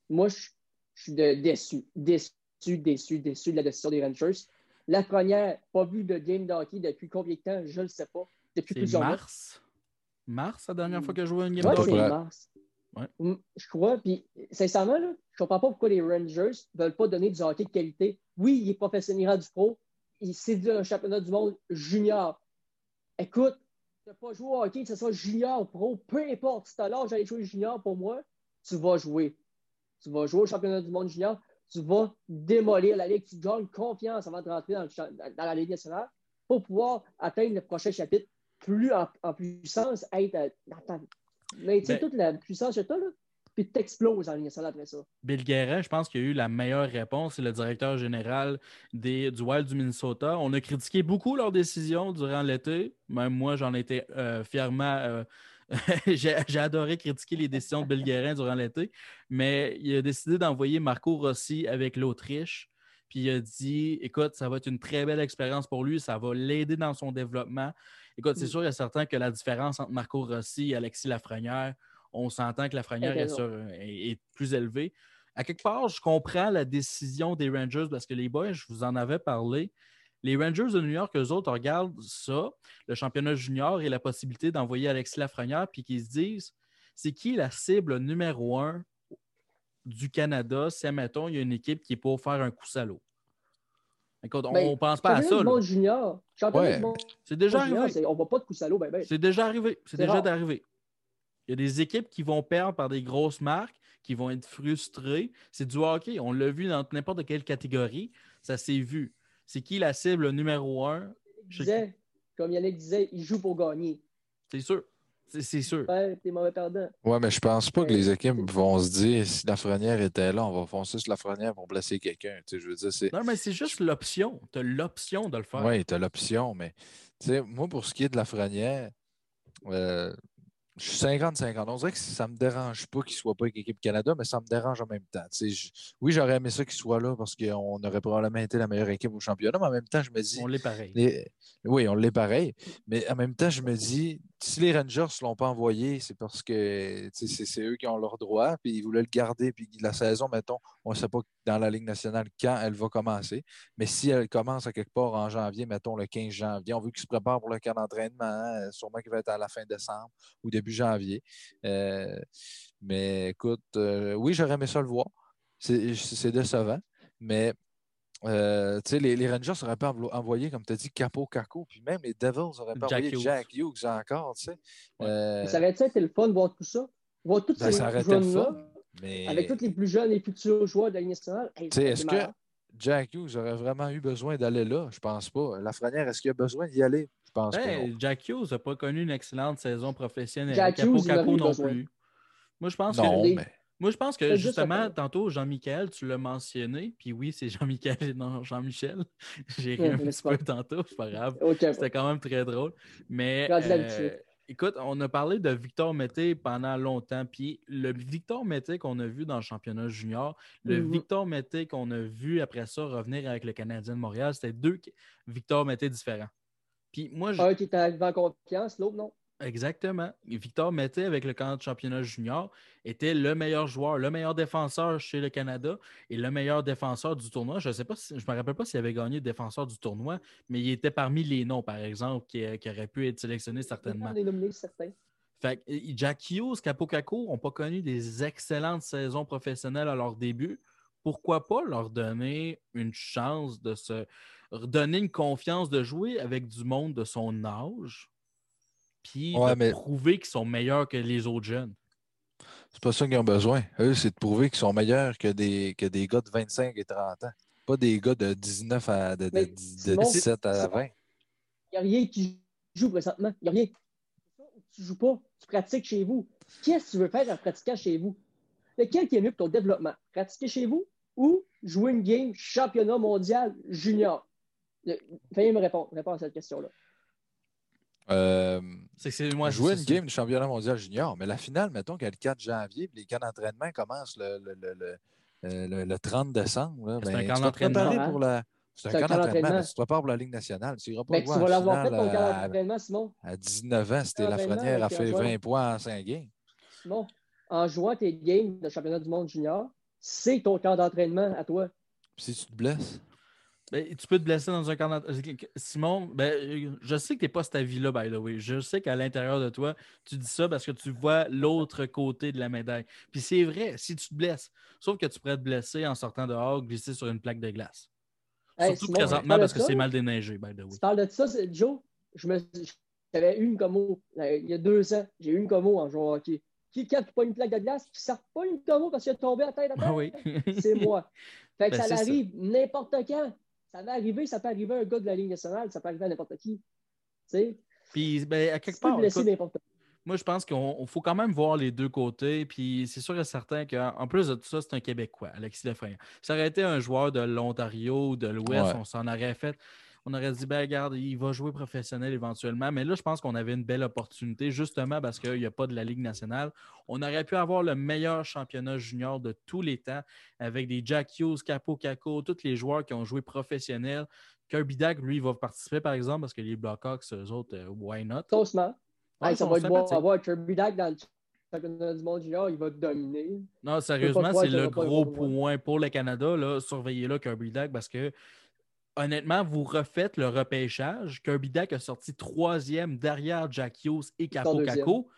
Moi, je, suis déçu. Déçu, déçu, déçu de la décision des Rangers. La première, pas vu de game d'hockey depuis combien de temps? Je ne le sais pas. Depuis plusieurs mars? Mars, la dernière fois que je joué une game ouais, d'hockey? c'est mars. Ouais. Mm, je crois. Puis, sincèrement, là, je ne comprends pas pourquoi les Rangers ne veulent pas donner du hockey de qualité. Oui, il est professionnel du pro. Il s'est un championnat du monde junior écoute, tu n'as pas joué au hockey, que ce soit junior, pro, peu importe, si tu as l'âge d'aller jouer junior pour moi, tu vas jouer. Tu vas jouer au championnat du monde junior. tu vas démolir la Ligue. Tu gagnes confiance avant de rentrer dans, le, dans la Ligue nationale pour pouvoir atteindre le prochain chapitre plus en, puissance, être euh, dans ta. Mais tu sais, ben toute la puissance que tu as, là, puis t'exploses en ligne après ça. Bill Guérin, je pense qu'il a eu la meilleure réponse. C'est le directeur général des, du Wild du Minnesota. On a critiqué beaucoup leurs décisions durant l'été. Même moi, j'en étais euh, fièrement. Euh, (laughs) j'ai adoré critiquer les décisions de Bill Guérin durant l'été, mais il a décidé d'envoyer Marco Rossi avec l'Autriche. Puis il a dit écoute, ça va être une très belle expérience pour lui, ça va l'aider dans son développement. Écoute, c'est mm. sûr et certain que la différence entre Marco Rossi et Alexis Lafrenière, on s'entend que la franière est, plus élevée. À quelque part, je comprends la décision des Rangers parce que les boys, je vous en avais parlé. Les Rangers de New York, eux autres, regardent ça, le championnat junior et la possibilité d'envoyer Alexis Lafrenière, puis qu'ils se disent c'est qui la cible numéro un du Canada si, admettons, il y a une équipe qui est pour faire un coup salaud? Écoute, on ne ben, pense pas à ça. junior. C'est déjà arrivé. On ne va pas de coup salaud. Ben, ben. C'est déjà arrivé. C'est déjà arrivé. Il y a des équipes qui vont perdre par des grosses marques, qui vont être frustrées. C'est du hockey. On l'a vu dans n'importe quelle catégorie. Ça s'est vu. C'est qui la cible numéro un? comme Yannick disait, il joue pour gagner. C'est sûr. C'est sûr. Ouais, t'es mauvais perdant. Ouais, mais je pense pas que les équipes vont se dire si la frenière était là, on va foncer sur la frenière pour blesser quelqu'un. Je veux dire, non, mais c'est juste l'option. Tu as l'option de le faire. Oui, tu as l'option, mais moi, pour ce qui est de la frenière, euh, je suis 50-50. On dirait que ça ne me dérange pas qu'il ne soit pas avec l'équipe Canada, mais ça me dérange en même temps. oui, j'aurais aimé ça qu'il soit là parce qu'on aurait probablement été la meilleure équipe au championnat, mais en même temps, je me dis. On l'est pareil. Oui, on l'est pareil. Mais en même temps, je me dis, si les Rangers ne l'ont pas envoyé, c'est parce que c'est eux qui ont leur droit, puis ils voulaient le garder. Puis la saison, mettons, on ne sait pas dans la Ligue nationale quand elle va commencer. Mais si elle commence à quelque part en janvier, mettons le 15 janvier, on veut qu'ils se préparent pour le camp d'entraînement, hein, sûrement qu'il va être à la fin décembre ou début janvier. Euh, mais écoute, euh, oui, j'aurais aimé ça le voir. C'est décevant. Mais euh, les, les, Rangers auraient pu envoyer, comme tu as dit, Capo Caco, puis même les Devils auraient pu envoyer Jack Hughes encore. Tu sais. Ça aurait été le fun de voir tout ça? Voir toutes ben, ces jeunes-là, avec tous les plus jeunes et futurs joueurs de la Ligue nationale? Est-ce que Jack Hughes aurait vraiment eu besoin d'aller là? Je pense pas. Lafrenière, est-ce qu'il a besoin d'y aller? Je pense pas. Ben, Jack Hughes n'a pas connu une excellente saison professionnelle. Jack Capo Caco non plus. Moi, je pense que. Moi, je pense que justement, tantôt, Jean-Michel, tu l'as mentionné, puis oui, c'est (laughs) Jean-Michel et non Jean-Michel. (laughs) J'ai ri un petit peu tantôt, c'est pas grave. (laughs) C'était quand même très drôle. Mais euh, écoute, on a parlé de Victor Mété pendant longtemps, puis le Victor Mété qu'on a vu dans le championnat junior, le mm-hmm. Victor Mété qu'on a vu après ça revenir avec le Canadien de Montréal, c'était deux Victor Mété différents. Puis moi, Un qui était arrivé en confiance, l'autre non? Exactement. Victor Mété, avec le camp de championnat junior, était le meilleur joueur, le meilleur défenseur chez le Canada et le meilleur défenseur du tournoi. Je ne sais pas je me rappelle pas s'il avait gagné le défenseur du tournoi, mais il était parmi les noms, par exemple, qui, qui auraient pu être sélectionnés certainement. Fait Jack Hughes, Capo Caco n'ont pas connu des excellentes saisons professionnelles à leur début. Pourquoi pas leur donner une chance de se donner une confiance de jouer avec du monde de son âge? Puis de prouver qu'ils sont meilleurs que les autres jeunes. C'est pas ça qu'ils ont besoin. Eux, c'est de prouver qu'ils sont meilleurs que des, que des gars de 25 et 30 ans. Pas des gars de 19 à de, 17 à 20. Il n'y a rien qui joue présentement. Il n'y a rien. Tu ne joues pas. Tu pratiques chez vous. Qu'est-ce que tu veux faire en pratiquant chez vous? Lequel qui est mieux pour ton développement? Pratiquer chez vous ou jouer une game championnat mondial junior? Faites me répondre, répondre à cette question-là. Euh, c'est moi, jouer une game du championnat mondial junior, mais la finale, mettons qu'elle est le 4 janvier, les camps d'entraînement commencent le, le, le, le, 30 décembre. c'est un ben, camp d'entraînement. Pour la... C'est un, camp d'entraînement, tu te prépares pour la Ligue nationale. Tu iras pas ben, tu vas l'avoir fait ton camp d'entraînement, Simon. À 19 ans, c'était la Lafrenière a fait 20 points en 5 games. Simon, en jouant tes games de championnat du monde junior, c'est ton camp d'entraînement à toi. si tu te blesses? Ben, tu peux te blesser dans un camp Simon, ben, je sais que tu n'es pas cette avis-là, by the way. Je sais qu'à l'intérieur de toi, tu dis ça parce que tu vois l'autre côté de la médaille. Puis c'est vrai, si tu te blesses, sauf que tu pourrais te blesser en sortant dehors, glisser sur une plaque de glace. Surtout présentement parce que c'est mal déneigé, by the way. Tu parles de ça, Joe? Je me... J'avais une commo il y a deux ans. J'ai eu une commo en jouant hockey. Qui, quand pas une plaque de glace, qui sort pas une commo parce qu'il est tombé à tête à tête, ah oui. c'est moi. (laughs) Fait que Ben, ça. arrive n'importe quand. Ça va arriver, ça peut arriver à un gars de la Ligue nationale, ça peut arriver à n'importe qui. Tu sais, Puis, ben, à quelque part, écoute, moi, je pense qu'il faut quand même voir les deux côtés. Puis, c'est sûr et certain qu'en plus de tout ça, c'est un Québécois, Alexis Lefebvre. Ça aurait été un joueur de l'Ontario ou de l'Ouest, Ouais. on s'en aurait fait. On aurait dit, ben, regarde, il va jouer professionnel éventuellement. Mais là, je pense qu'on avait une belle opportunité, justement parce qu'il n'y a pas de la Ligue nationale. On aurait pu avoir le meilleur championnat junior de tous les temps avec des Jack Hughes, Capo Caco, tous les joueurs qui ont joué professionnel. Kirby Dak, lui, va participer, par exemple, parce que les Blackhawks, eux autres, euh, why not? Toastement. Ouais, ça va être beau à sympathiques. voir. Kirby Dak dans le championnat du monde junior, il va dominer. Non, sérieusement, c'est le gros point pour le Canada. Surveillez-le, Kirby Dak, parce que honnêtement, vous refaites le repêchage. Kirby Dak a sorti troisième derrière Jack Hughes et Capo. Caco.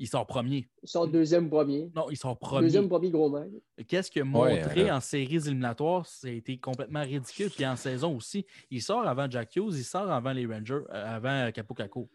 Il sort premier. Ils sont deuxième premier. Non, il sort premier. Deuxième premier gros mec. Qu'est-ce a Ouais, montré euh, en séries éliminatoires? C'était complètement ridicule. Puis en saison aussi, il sort avant Jack Hughes, il sort avant les Rangers, euh, avant Capo Caco.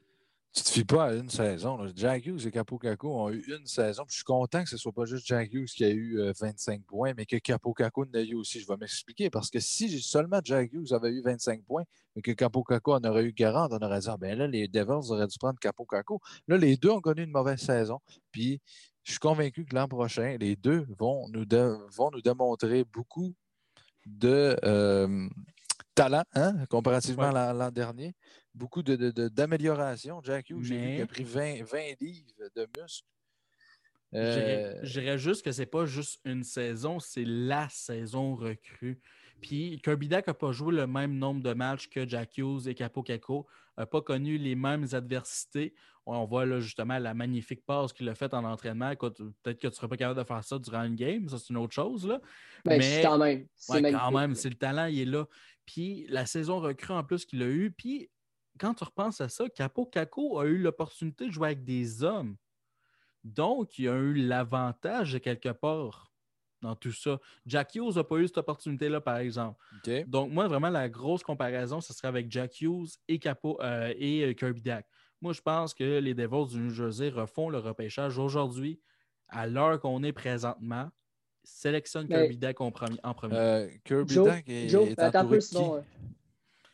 Tu te fies pas à une saison. là. Jack Hughes et Capo Caco ont eu une saison. puis Je suis content que ce soit pas juste Jack Hughes qui a eu euh, 25 points, mais que Capo Caco en eu aussi. Je vais m'expliquer. Parce que si seulement Jack Hughes avait eu 25 points, mais que Capo Caco en aurait eu 40, on aurait dit ah, ben là, les Devils auraient dû prendre Capo Caco. Là, les deux ont connu une mauvaise saison. Puis je suis convaincu que l'an prochain, les deux vont nous, vont nous démontrer beaucoup de euh, talent, hein, comparativement Ouais. à l'an- dernier. Beaucoup de- de-. Jack Hughes, j'ai vu qu'il a pris 20, 20 livres de muscles. Je dirais- Euh, Je dirais juste que c'est pas juste une saison, c'est la saison recrue. Puis Kirby Dak n'a pas joué le même nombre de matchs que Jack Hughes et Capo Caco, n'a pas connu les mêmes adversités. On voit là justement la magnifique passe qu'il a faite en entraînement. Peut-être que tu ne seras pas capable de faire ça durant une game, ça c'est une autre chose. Là. Ben, Mais- quand même. C'est Ouais, magnifique. quand même, c'est le talent, il est là. Puis la saison recrue en plus qu'il a eu. Puis quand tu repenses à ça, Capo Caco a eu l'opportunité de jouer avec des hommes. Donc, il a eu l'avantage de quelque part dans tout ça. Jack Hughes n'a pas eu cette opportunité-là, par exemple. Donc, moi, vraiment, la grosse comparaison, ce serait avec Jack Hughes et, Capo, euh, et euh, Kirby Dak. Moi, je pense que les Devils du New Jersey refont le repêchage aujourd'hui, à l'heure qu'on est présentement. Sélectionne Mais- Kirby Dak en premier. En premier. Euh, Kirby Joe, Dak est, Joe, est attends un entouré peu, de qui? Simon. euh,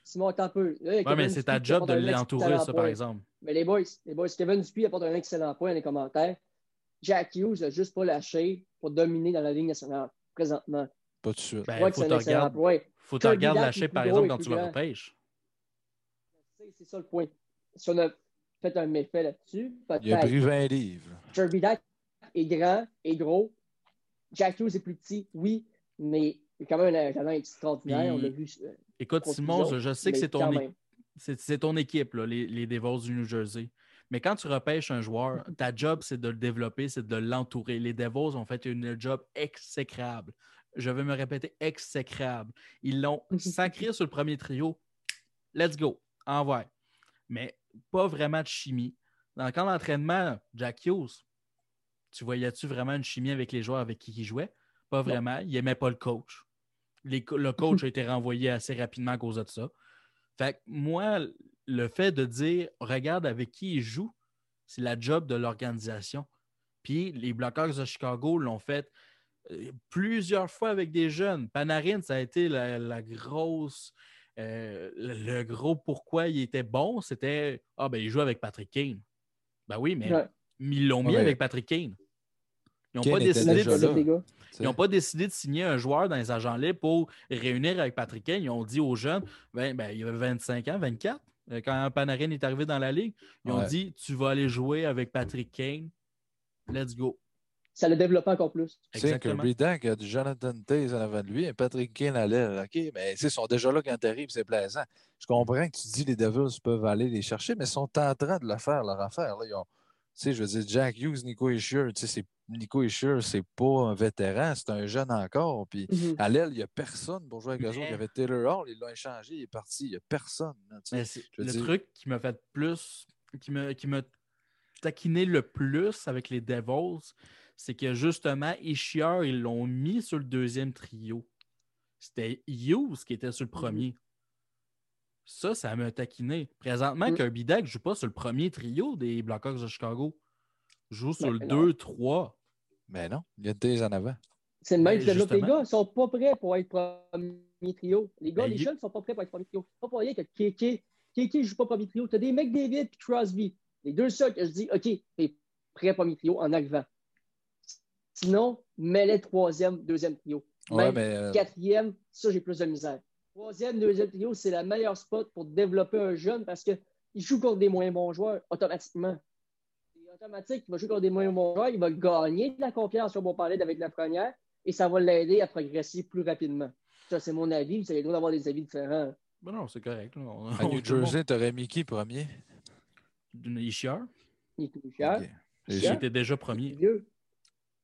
Simon, attends un peu. Là, Ouais, mais c'est ta job de un l'entourer, ça, par exemple. Mais les boys, les boys, Kevin Dupuis apporte un excellent point dans les commentaires. Jack Hughes n'a juste pas lâché pour dominer dans la Ligue nationale présentement. Pas de suite. Ben, faut que te un point. faut te regarder lâcher, par exemple, quand tu le repêches. C'est- ça le point. Si on a fait un méfait là-dessus, Il a peut-être. pris 20 livres. Kirby Dak est grand, est gros. Jack Hughes est plus petit, oui, mais il a quand même un talent extraordinaire. On vu. euh, Écoute, Simon, je, autres, je sais que c'est ton, é- c'est ton équipe, là, les, les Devils du New Jersey. Mais quand tu repêches un joueur, (laughs) ta job, c'est de le développer, c'est de l'entourer. Les Devils ont fait une job exécrable. Je vais me répéter, exécrable. Ils l'ont (laughs) sacré sur le premier trio. Let's go. Envoie. Mais pas vraiment de chimie. Dans le camp d'entraînement, Jack Hughes, tu voyais-tu vraiment une chimie avec les joueurs avec qui il jouait? Pas vraiment. Il n'aimait pas le coach. Les le coach a été renvoyé assez rapidement à cause de ça. Fait que moi, le fait de dire regarde avec qui il joue, c'est la job de l'organisation. Puis les Blackhawks de Chicago l'ont fait euh, plusieurs fois avec des jeunes. Panarin, ça a été la, la grosse. euh, le, le gros pourquoi il était bon, c'était Ah, ben il joue avec Patrick Kane. Ben oui, mais Ouais. Ils l'ont mis Ouais. avec Patrick Kane. Ils n'ont pas décidé de là. ils n'ont pas décidé de signer un joueur dans les agents libres pour réunir avec Patrick Kane. Ils ont dit aux jeunes, ben, ben, il avait 25 ans, 24, euh, quand Panarin est arrivé dans la ligue. Ils ont Ouais. dit, tu vas aller jouer avec Patrick Kane. Let's go. Ça le développe encore plus. Tu sais, Exactement. Kirby Dak a du Jonathan Taze en avant de lui et Patrick Kane à l'aile. OK, mais tu sais, ils sont déjà là quand t'arrives, c'est plaisant. Je comprends que tu dis les Devils peuvent aller les chercher, mais ils sont en train de le faire, leur affaire. Là. Ils ont- tu sais, je veux dire, Jack Hughes, Nico Isher, tu sais, c'est- Nico Isher, c'est pas un vétéran, c'est un jeune encore. Puis Mhm. à l'aile, il n'y a personne pour jouer avec autres. Il y avait Taylor Hall, ils l'ont échangé, il est parti. Il n'y a personne. là, tu sais. Mais c'est- je veux le dire- truc qui m'a fait plus, qui me, qui m'a taquiné le plus avec les Devils, c'est que justement, Ishiar, ils l'ont mis sur le deuxième trio. C'était Hughes qui était sur le premier. Ça, ça m'a taquiné. Présentement, Mm. Kirby Dak ne joue pas sur le premier trio des Blackhawks de Chicago. Il joue sur Ben, le non. 2-3. Mais non, il y a Taze en avant. C'est le même Mais qui développe les gars. Ils sont pas prêts pour être premier trio. Les gars, Ben, les jeunes sont pas prêts pour être premier trio. Pas pour rien que KK, KK joue pas premier trio. Tu as des McDavid et Crosby. Les deux seuls que je dis, OK, t'es prêt premier trio en arrivant. Sinon, mets-les troisième, deuxième trio. Ouais, Même mais euh, Quatrième, ça, j'ai plus de misère. Troisième, deuxième trio, c'est la meilleure spot pour développer un jeune parce qu'il joue contre des moins bons joueurs automatiquement. C'est automatique, il va jouer contre des moins bons joueurs, il va gagner de la confiance, comme on parlait avec la première, et ça va l'aider à progresser plus rapidement. Ça, c'est mon avis. Vous avez le droit d'avoir des avis différents. Ben non, c'est correct. On- à New Jersey, t'aurais mis qui premier? D'une Ishiar, Il est tout cher. Ok. qui Cher. était déjà premier.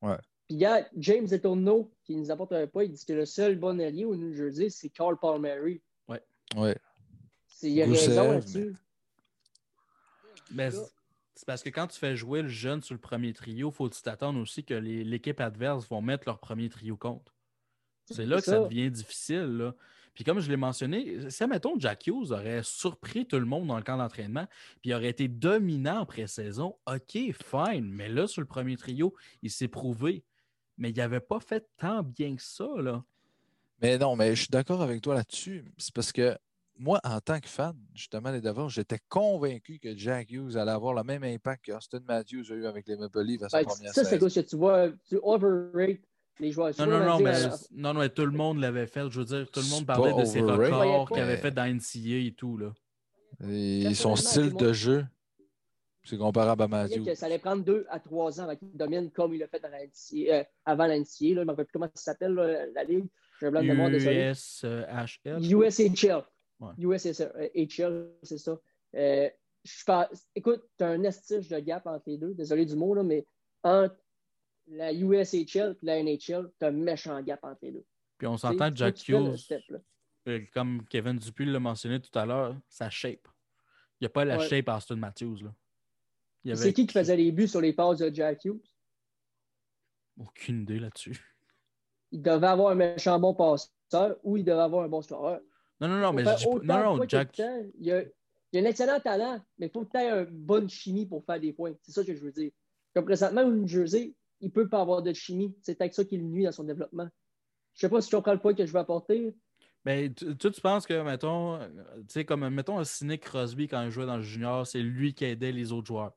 Ouais. Puis, il y a James Etorno qui nous apporte un pas. Il dit que le seul bon allié au New Jersey, c'est Carl Palmieri. Ouais. C'est- Il y a raison mais- là-dessus. Ben, c'est c'est parce que quand tu fais jouer le jeune sur le premier trio, faut que tu t'attendes aussi que les- l'équipe adverse vont mettre leur premier trio contre. C'est là que ça ça. devient difficile. Là. Puis comme je l'ai mentionné, si, mettons, Jack Hughes aurait surpris tout le monde dans le camp d'entraînement, puis il aurait été dominant en pré-saison, OK, fine. Mais là, sur le premier trio, il s'est prouvé. Mais il n'avait pas fait tant bien que ça. Là. Mais non, mais je suis d'accord avec toi là-dessus. C'est parce que moi, en tant que fan, justement, des Devils, j'étais convaincu que Jack Hughes allait avoir le même impact qu'Austin Matthews a eu avec les Maple Leafs à sa Ben, première ça, c'est que tu vois, tu overrate les joueurs. Non, non, on va non, mais, euh, non, non, mais tout le monde l'avait fait. Je veux dire, tout le monde parlait de ses records qu'il avait fait dans NCA et tout. Là. Et son style de monde- jeu, c'est comparable à Matthews. que ça allait prendre deux à trois ans avant qu'il domine comme il l'a fait dans la NCA, euh, avant la NCA. Là, je ne me rappelle plus comment ça s'appelle, la ligue. J'ai un blanc de mémoire, désolé. USHL. USHL. Ouais. USHL, c'est ça. Euh, je pense, écoute, tu as un estige de gap entre les deux, désolé du mot, là, mais entre la USHL et la NHL, tu as un méchant gap entre les deux. Puis on s'entend que Jack Hughes, step, euh, comme Kevin Dupuis l'a mentionné tout à l'heure, sa shape. Il n'y a pas la Ouais. shape à Austin Matthews. Là. Avait C'est qui qui faisait les buts sur les passes de Jack Hughes? Aucune idée là-dessus. Il devait avoir un méchant bon passeur ou il devait avoir un bon scoreur. Non, non, non, mais je Non, non, Jack. Il y, a, il y a un excellent talent, mais il faut aies une bonne chimie pour faire des points. C'est ça que je veux dire. Comme présentement, au New Jersey, il peut pas avoir de chimie. C'est peut-être ça qui le nuit dans son développement. Je sais pas si tu comprends le point que je veux apporter. Ben, tu, tu tu penses que, mettons, tu sais, comme, mettons, un Cynic Crosby quand il jouait dans le junior, c'est lui qui aidait les autres joueurs.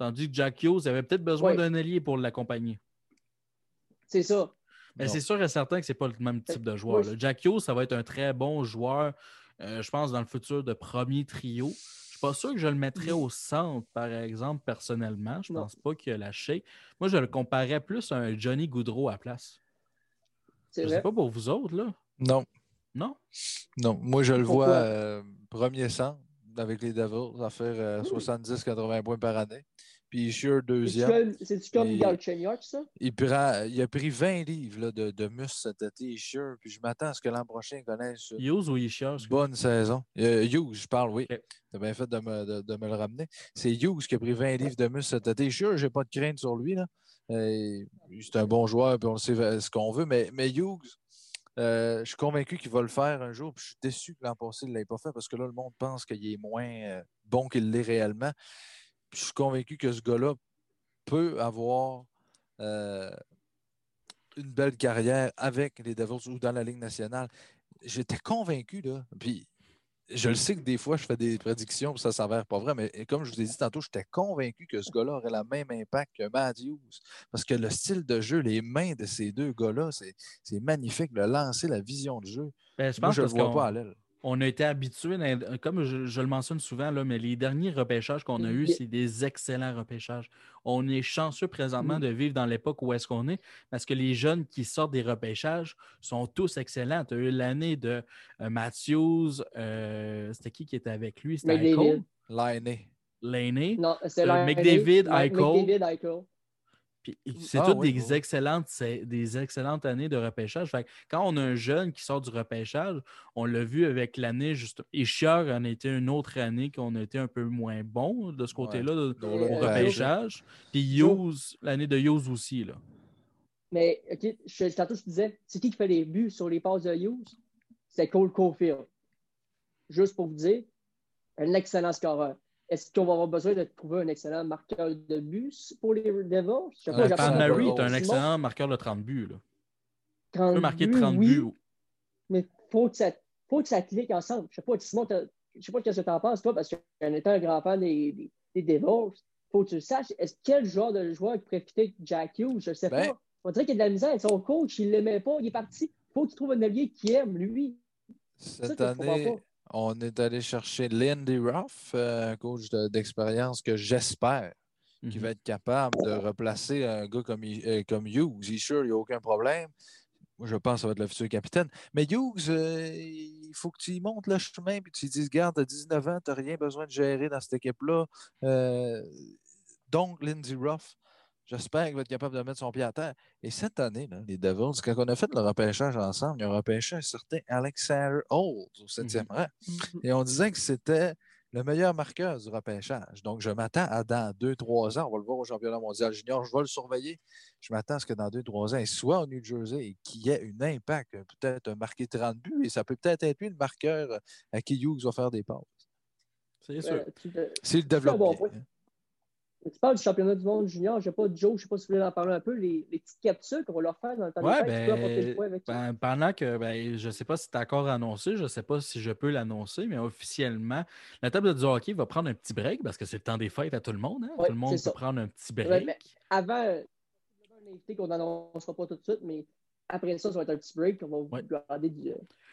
Tandis que Jack Hughes avait peut-être besoin d'un allié pour l'accompagner. C'est ça. Mais c'est sûr et certain que c'est pas le même type de joueur. Je- Jack Hughes, ça va être un très bon joueur, euh, je pense, dans le futur de premier trio. Je suis pas sûr que je le mettrais au centre, par exemple, personnellement. Je Non. pense pas qu'il a lâché. Moi, je le comparais plus à un Johnny Goudreau à la place. C'est Je vrai. sais pas pour vous autres, là. Non, Non? non. Moi, je le Pourquoi? vois euh, premier centre avec les Devils à faire euh, 70-80 points par année. Puis Shear deuxième. C'est-tu comme Galchenyuk, ça? Il, prend, il a pris 20 livres là, de, de muscle cet été, Shear. Puis je m'attends à ce que l'an prochain, il connaisse une Hughes ou Ishiar? bonne saison. Euh, Hughes, je parle, oui. Ok. Tu as bien fait de me, de- de me le ramener. C'est Hughes qui a pris 20 livres de muscle cet été. Shear, j'ai pas de crainte sur lui. là. Euh, c'est un bon joueur, puis on sait ce qu'on veut. Mais, mais Hughes, euh, je suis convaincu qu'il va le faire un jour. Je suis déçu que l'an passé, il ne l'ait pas fait parce que là, le monde pense qu'il est moins euh, bon qu'il l'est réellement. Je suis convaincu que ce gars-là peut avoir euh, une belle carrière avec les Devils ou dans la Ligue nationale. J'étais convaincu, là. Puis je le sais que des fois, je fais des prédictions, puis ça s'avère pas vrai, mais comme je vous ai dit tantôt, j'étais convaincu que ce gars-là aurait le même impact que Matthews. Parce que le style de jeu, les mains de ces deux gars-là, c'est magnifique. Le lancer, la vision de jeu. Ben, je Moi, pense je le vois pas à l'aile. On a été habitués, dans- comme je, je le mentionne souvent, là, mais les derniers repêchages qu'on a eus, c'est des excellents repêchages. On est chanceux présentement Mm. de vivre dans l'époque où est-ce qu'on est, parce que les jeunes qui sortent des repêchages sont tous excellents. Tu as eu l'année de euh, Matthews, euh, c'était qui qui était avec lui? C'était L'année. Laney. Non, c'est Euh, l'année- McDavid, Eichel. McDavid, Eichel. Puis c'est Ah toutes oui, des, oui. excellentes, des excellentes années de repêchage. Fait que quand on a un jeune qui sort du repêchage, on l'a vu avec l'année juste. Et Chieur en a été une autre année qu'on a été un peu moins bon de ce côté-là de- Dont au repêchage. Puis Hughes, l'année de Hughes aussi. Là. Mais, OK, je, tantôt, je te disais, c'est qui qui fait les buts sur les passes de Hughes? C'est Cole Caulfield. Juste pour vous dire, un excellent scoreur. Est-ce qu'on va avoir besoin de trouver un excellent marqueur de buts pour les Devils? Je sais pas, Pan ça. Mary est un excellent marqueur de 30 buts. Là. Tu 30 peux marquer buts, 30 oui, buts. mais faut que ça, faut que ça clique ensemble. Je sais pas, Simon, je sais pas ce que tu en penses, toi, parce qu'en étant un grand fan des, des, des Devils, faut que tu le saches. Est-ce quel genre de joueur qui pourrait fitter avec Jack Hughes? Je sais Ben- pas. On dirait qu'il y a de la misère. Son coach, il l'aimait pas. Il est parti. Faut qu'il trouve un allié qui aime, lui. C'est ça Cette comprends année, pas. On est allé chercher Lindy Ruff, euh, un coach de- d'expérience que j'espère qui Mhm. va être capable de replacer un gars comme, euh, comme Hughes. Il est sûr, il n'y a aucun problème. Moi, je pense que ça va être le futur capitaine. Mais Hughes, euh, il faut que tu y montes le chemin puis tu lui dises Garde, tu as 19 ans, tu n'as rien besoin de gérer dans cette équipe-là. Euh, donc, Lindsey Ruff, j'espère qu'il va être capable de mettre son pied à terre. Et cette année, là, les Devils, quand on a fait le repêchage ensemble, ils ont repêché un certain Alexander Holmes au septième rang. Et on disait que c'était le meilleur marqueur du repêchage. Donc, je m'attends à dans deux, trois ans, on va le voir au championnat mondial junior, je vais le surveiller. Je m'attends à ce que dans deux, trois ans, il soit au New Jersey et qu'il y ait un impact, peut-être marquer 30 buts, et ça peut peut-être être lui le marqueur à qui Hughes va faire des passes. C'est sûr. Euh, tu te- S'il un développe bon bien. point. hein. Tu parles du championnat du monde junior, je sais pas, Joe, je sais pas si vous voulez en parler un peu, les, les petites capsules qu'on va leur faire dans le temps Ouais, tu le ben, point avec ben, pendant que ben, je ne sais pas si c'est encore annoncé, je ne sais pas si je peux l'annoncer, mais officiellement, la table du hockey va prendre un petit break parce que c'est le temps des fêtes à tout le monde. hein. Ouais, tout le monde peut ça. prendre un petit break. avant, un invité qu'on n'annoncera pas tout de suite, mais après ça, ça va être un petit break. On va Ouais. vous garder du.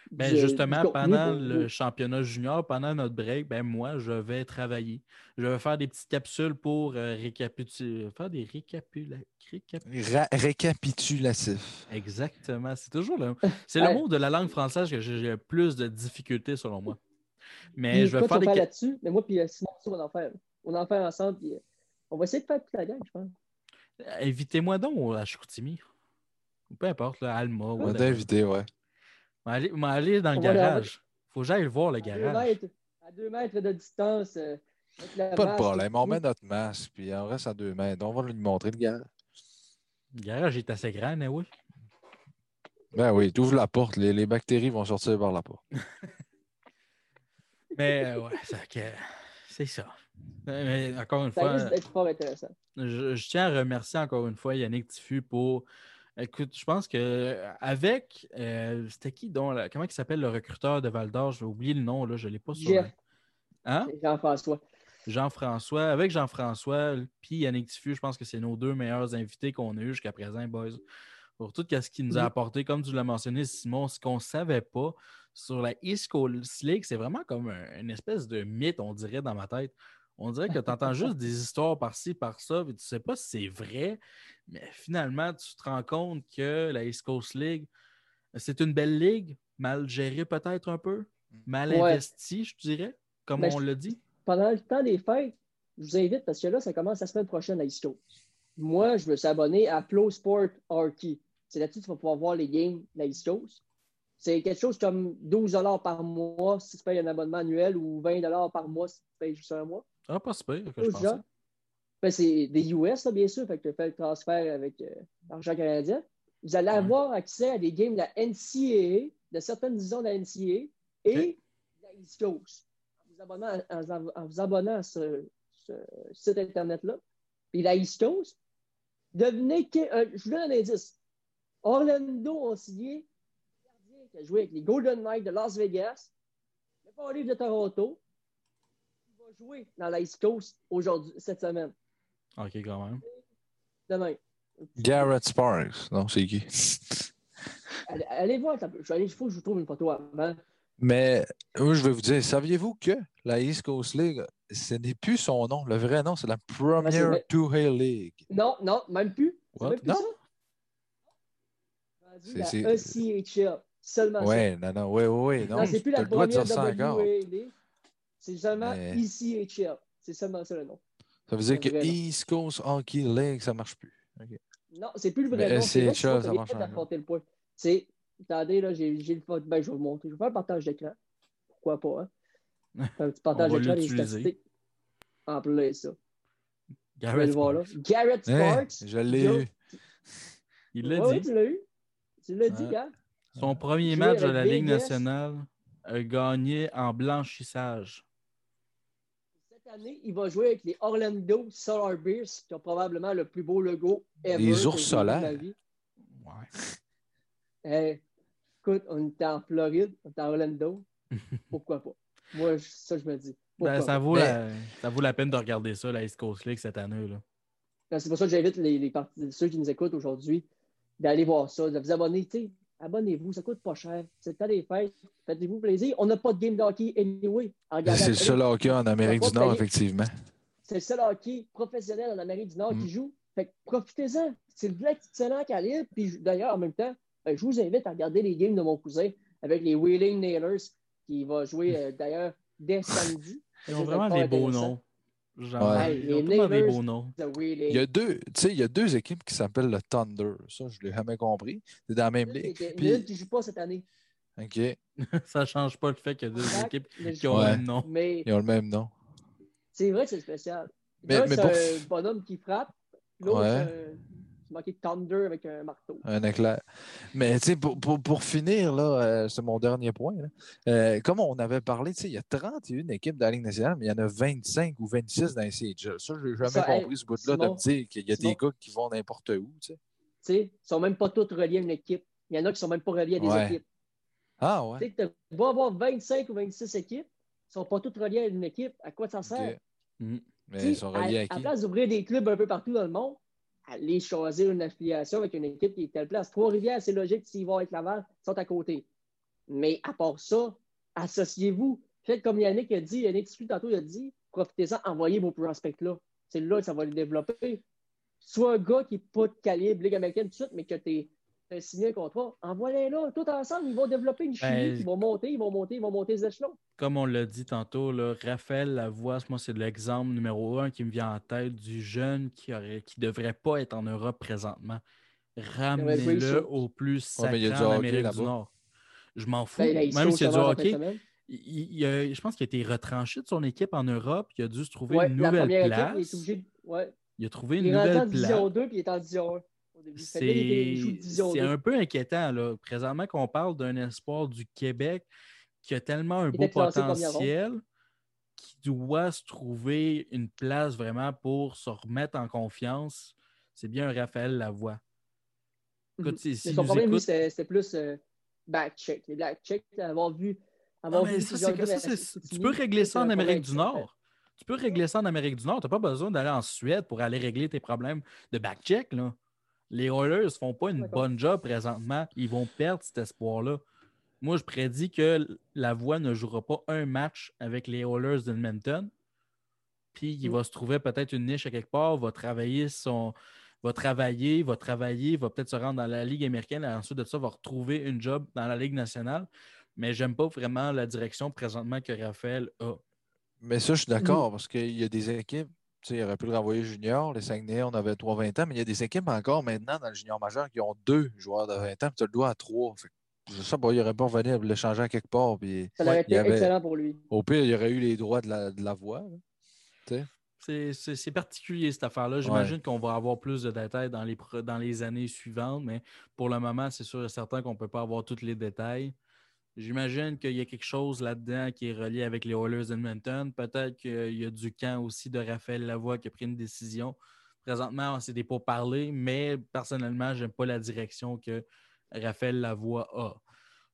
Ben, du- justement, du pendant pour le championnat junior, pendant notre break, ben moi, je vais travailler. Je vais faire des petites capsules pour euh, récapitu- faire des récapula... récap- Ra- récapitulatif. Exactement. C'est toujours le, c'est le mot de la langue française que j'ai le plus de difficultés selon moi. Mais Puis, je vais faire vas des là-dessus, mais moi puis euh, Simon, on va en faire. On va en faire ensemble, puis euh, on va essayer de faire toute la gang, je pense. Invitez-moi donc à Chicoutimi. Ou peu importe, là, Alma. On va t'inviter, ouais. M'aller m'aller dans le leur- garage. Faut que j'aille le voir, le À deux, garage. mètres, à deux mètres de distance. euh, Pas de problème. On met notre masque, puis on reste à deux mètres. On va lui montrer le gars. Le garage est assez grand, mais oui. Ben oui, tu ouvres la porte, les, les bactéries vont sortir par la porte. (laughs) Mais euh, ouais, ça que- c'est ça. Mais, encore une Ça fois, risque d'être fort intéressant. je, je tiens à remercier encore une fois Yannick Diffus pour. Écoute, je pense que avec. euh, C'était qui donc? là? Comment il s'appelle le recruteur de Val d'Or? Je vais oublier le nom, là, je ne l'ai pas sur. Jeff. Hein? Jean-François. Jean-François. Avec Jean-François puis Yannick Diffus, je pense que c'est nos deux meilleurs invités qu'on a eu jusqu'à présent, boys. Pour tout ce qu'il nous a Mhm. apporté, comme tu l'as mentionné, Simon, ce qu'on ne savait pas sur la East Coast League, c'est vraiment comme un- une espèce de mythe, on dirait, dans ma tête. On dirait que tu entends (laughs) juste des histoires par-ci, par-ça, et tu ne sais pas si c'est vrai, mais finalement, tu te rends compte que la East Coast League, c'est une belle ligue, mal gérée peut-être un peu, mal Ouais. investie, je dirais, comme on l'a dit. Pendant le temps des fêtes, je vous invite parce que là, ça commence la semaine prochaine à East Coast. Moi, je me suis abonné à Flow Sport Hockey. C'est là-dessus que tu vas pouvoir voir les games de la East Coast. C'est quelque chose comme 12 par mois si tu payes un abonnement annuel ou 20 par mois si tu payes juste un mois. Ah, pas super, que je pensais. Ben, c'est des US, là, bien sûr, fait que tu fais le transfert avec euh, l'argent canadien. Vous allez avoir accès à des games de la NCAA, de certaines divisions de la NCAA et de la East Coast. En vous abonnant à, en- en vous abonnant à ce, ce site Internet-là. Puis la East Coast, devinez que. euh, je vous donne un indice. Orlando a signé un gardien qui a joué avec les Golden Knights de Las Vegas, le Paul de Toronto. Il va jouer dans la East Coast aujourd'hui, cette semaine. Ok, quand même. Demain. Garrett Sparks. Non, c'est qui? (laughs) Allez, allez voir, il faut que je vous trouve une photo avant. Mais moi, je vais vous dire, saviez-vous que la East Coast League, ce n'est plus son nom. Le vrai nom, c'est la Premier vrai. Two-Hay League. Non, non, même plus. Même plus Non. ça. C'est- La ECHL. Seulement ça. Ouais, non, non, ouais, ouais, ouais. Non, Non, c'est plus la première ça. WA League. C'est seulement Mais- ECHL. C'est seulement ça le nom. Ça veut dire que vrai. East Coast Hockey League, ça marche plus. Non, c'est plus le vrai Mais nom. C'est ça que marche point. C'est. Attendez, là, j'ai le photo. Ben, je vais vous montrer. Je vais faire un partage d'écran. Pourquoi pas, hein? (laughs) Un petit partage On va d'écran des statistiques. En plein ça. Garrett le voir là. Sparks. Garrett Hein, Sparks. je l'ai eu. Il l'a Ouais, dit. tu l'as eu. Tu l'as dit, gars. Son premier match de la Ligue nationale a gagné en blanchissage. Cette année, il va jouer avec les Orlando Solar Bears, qui ont probablement le plus beau logo ever. Les ours solaires. vie. Ouais. (laughs) Eh, écoute, on était en Floride, on était à Orlando. (laughs) Pourquoi pas? Moi, ça, je me dis. Ben, ça, vaut Mais- la, ça vaut la peine de regarder ça, la East Coast League cette année. Là. Ben, C'est pour ça que j'invite les, ceux qui nous écoutent aujourd'hui d'aller voir ça, de vous abonner. tu sais, Abonnez-vous, ça coûte pas cher. C'est le temps des fêtes. Faites-vous plaisir. On n'a pas de game de hockey anyway. En regardant C'est le seul hockey en Amérique du Nord, payer. effectivement. C'est le seul hockey professionnel en Amérique du Nord Mm. qui joue. Fait que profitez-en. C'est de l'excellent calibre. Puis d'ailleurs, en même temps, ben, je vous invite à regarder les games de mon cousin avec les Wheeling Nailers qui va jouer euh, d'ailleurs dès samedi. Ils ont vraiment des beaux noms. Genre, Ouais. Ils Les ont tellement des Nailers. beaux noms. The Wheeling. Il y a deux, tu sais, il y a deux équipes qui s'appellent le Thunder. Ça, je ne l'ai jamais compris. C'est dans la même Il y a ligue. une Puis, qui ne joue pas cette année. OK, (laughs) ça change pas le fait qu'il y a deux équipes Ne qui ont Ouais. le même nom. Mais ils ont le même nom. c'est vrai que c'est spécial. Mais- c'est pour- un bonhomme qui frappe. L'autre, Ouais. c'est un- c'est marqué Thunder avec un marteau. Un éclair. Mais tu sais, pour, pour, pour finir, là, euh, c'est mon dernier point. là. Euh, comme on avait parlé, tu sais, il y a 31 équipes dans la Ligue nationale, mais il y en a 25 ou 26 dans les CHL. Ça, je n'ai jamais Ça, hey, compris ce bout-là de me dire qu'il y a Simon. des gars qui vont n'importe où. Tu sais. Tu sais, ils sont même pas tous reliés à une équipe. Il y en a qui ne sont même pas reliés à des Ouais. équipes. Ah Tu ouais. sais, tu vas avoir 25 ou 26 équipes, ils ne sont pas toutes reliées à une équipe. À quoi ça sert? Ok. Mm. Mais ils sont reliés à, à qui? place d'ouvrir des clubs un peu partout dans le monde, aller choisir une affiliation avec une équipe qui est telle place. Trois-Rivières, c'est logique s'ils vont avec Laval, ils sont à côté. Mais à part ça, associez-vous. Faites comme Yannick a dit, Yannick Tiscu, tantôt, il a dit, profitez-en, envoyez vos prospects là. C'est là que ça va les développer. Soit un gars qui n'est pas de calibre Ligue américaine tout de suite, mais que tu as signé un contrat, envoie-les là, tout ensemble, ils vont développer une chimie, Ben, ils vont monter, ils vont monter, ils vont monter les échelons. Comme on l'a dit tantôt, là, Raphaël Lavoie, moi, c'est l'exemple numéro un qui me vient en tête du jeune qui aurait, qui devrait pas être en Europe présentement. Ramenez-le au plus a sacré en Amérique du. Nord. Je m'en fous. Ben, là, Même s'il y a du hockey, il- il a- je pense qu'il a été retranché de son équipe en Europe. Il a dû se trouver Ouais, une nouvelle place. équipe, il est obligé de- ouais. Il a trouvé Il une est en nouvelle division place. 2 puis il est en division 1 au début. C'est division c'est 2. un peu inquiétant, là. Présentement, qu'on parle d'un espoir du Québec qui a tellement un Il beau potentiel qui doit se trouver une place vraiment pour se remettre en confiance. C'est bien Raphaël Lavoie. Écoute, Mhm. si- s'il son problème, lui, écoute- c'était c'était plus euh, back-check. Les back-check, avoir vu. Avoir Non, vu ça, c'est- ça, c'est- tu peux régler ça en c'est Amérique du. Nord. Tu peux régler ça en Amérique du Nord. Tu n'as pas besoin d'aller en Suède pour aller régler tes problèmes de back-check. là. Les Oilers ne font pas une bonne job présentement. Ils vont perdre cet espoir-là. Moi, je prédis que la voix ne jouera pas un match avec les Oilers d'Edmonton. Puis il Mm. va se trouver peut-être une niche à quelque part, va travailler son. Va travailler, va travailler, va peut-être se rendre dans la Ligue américaine et ensuite de ça, va retrouver une job dans la Ligue nationale. Mais j'aime pas vraiment la direction présentement que Raphaël a. Mais ça, je suis d'accord parce qu'il y a des équipes, tu sais, il aurait pu le renvoyer junior, les Saguenay, on avait 3-20 ans, mais il y a des équipes encore maintenant dans le junior majeur qui ont deux joueurs de 20 ans, puis tu as le doigt à trois. Fait je sais pas, il aurait pas revenu à l'échanger à quelque part, puis Ça aurait été avait- excellent pour lui. au pire, il y aurait eu les droits de la, de la voix. C'est- particulier cette affaire-là. J'imagine qu'on va avoir plus de détails dans les, dans les années suivantes, mais pour le moment, c'est sûr et certain qu'on ne peut pas avoir tous les détails. J'imagine qu'il y a quelque chose là-dedans qui est relié avec les Oilers d'Edmonton. Peut-être qu'il y a du camp aussi de Raphaël Lavoie qui a pris une décision. Présentement, c'est des pourparlers, mais personnellement, je n'aime pas la direction que Raphaël Lavoie a.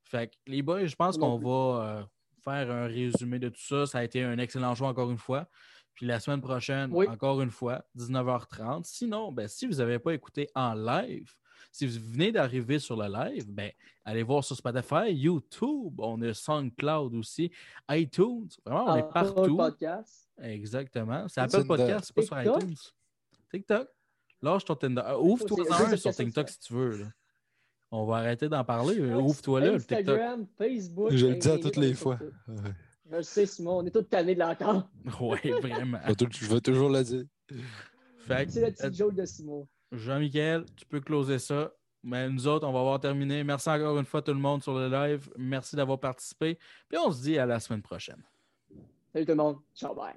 Fait que les boys, je pense qu'on va euh, faire un résumé de tout ça. Ça a été un excellent choix encore une fois. Puis la semaine prochaine, Oui. encore une fois, 19h30. Sinon, ben, si vous n'avez pas écouté en live, si vous venez d'arriver sur le live, ben, allez voir sur Spotify, YouTube, on est SoundCloud aussi, iTunes. Vraiment, on est Apple partout. Podcast. Exactement. C'est Apple. Podcast, c'est pas sur iTunes. TikTok. Lâche ton Tinder. Euh, Ouvre-toi un sur TikTok si tu veux. On va arrêter d'en parler. Ouvre-toi là, le TikTok. Instagram, Facebook. Je le dis à toutes les fois. Je le sais, Simon, on est tous tannés de l'entendre. (laughs) Oui, vraiment. Je vais toujours le dire. C'est la petite joke de Simon. Jean-Michel, tu peux closer ça. Mais nous autres, on va avoir terminé. Merci encore une fois tout le monde sur le live. Merci d'avoir participé. Puis on se dit à la semaine prochaine. Salut tout le monde. Ciao, bye.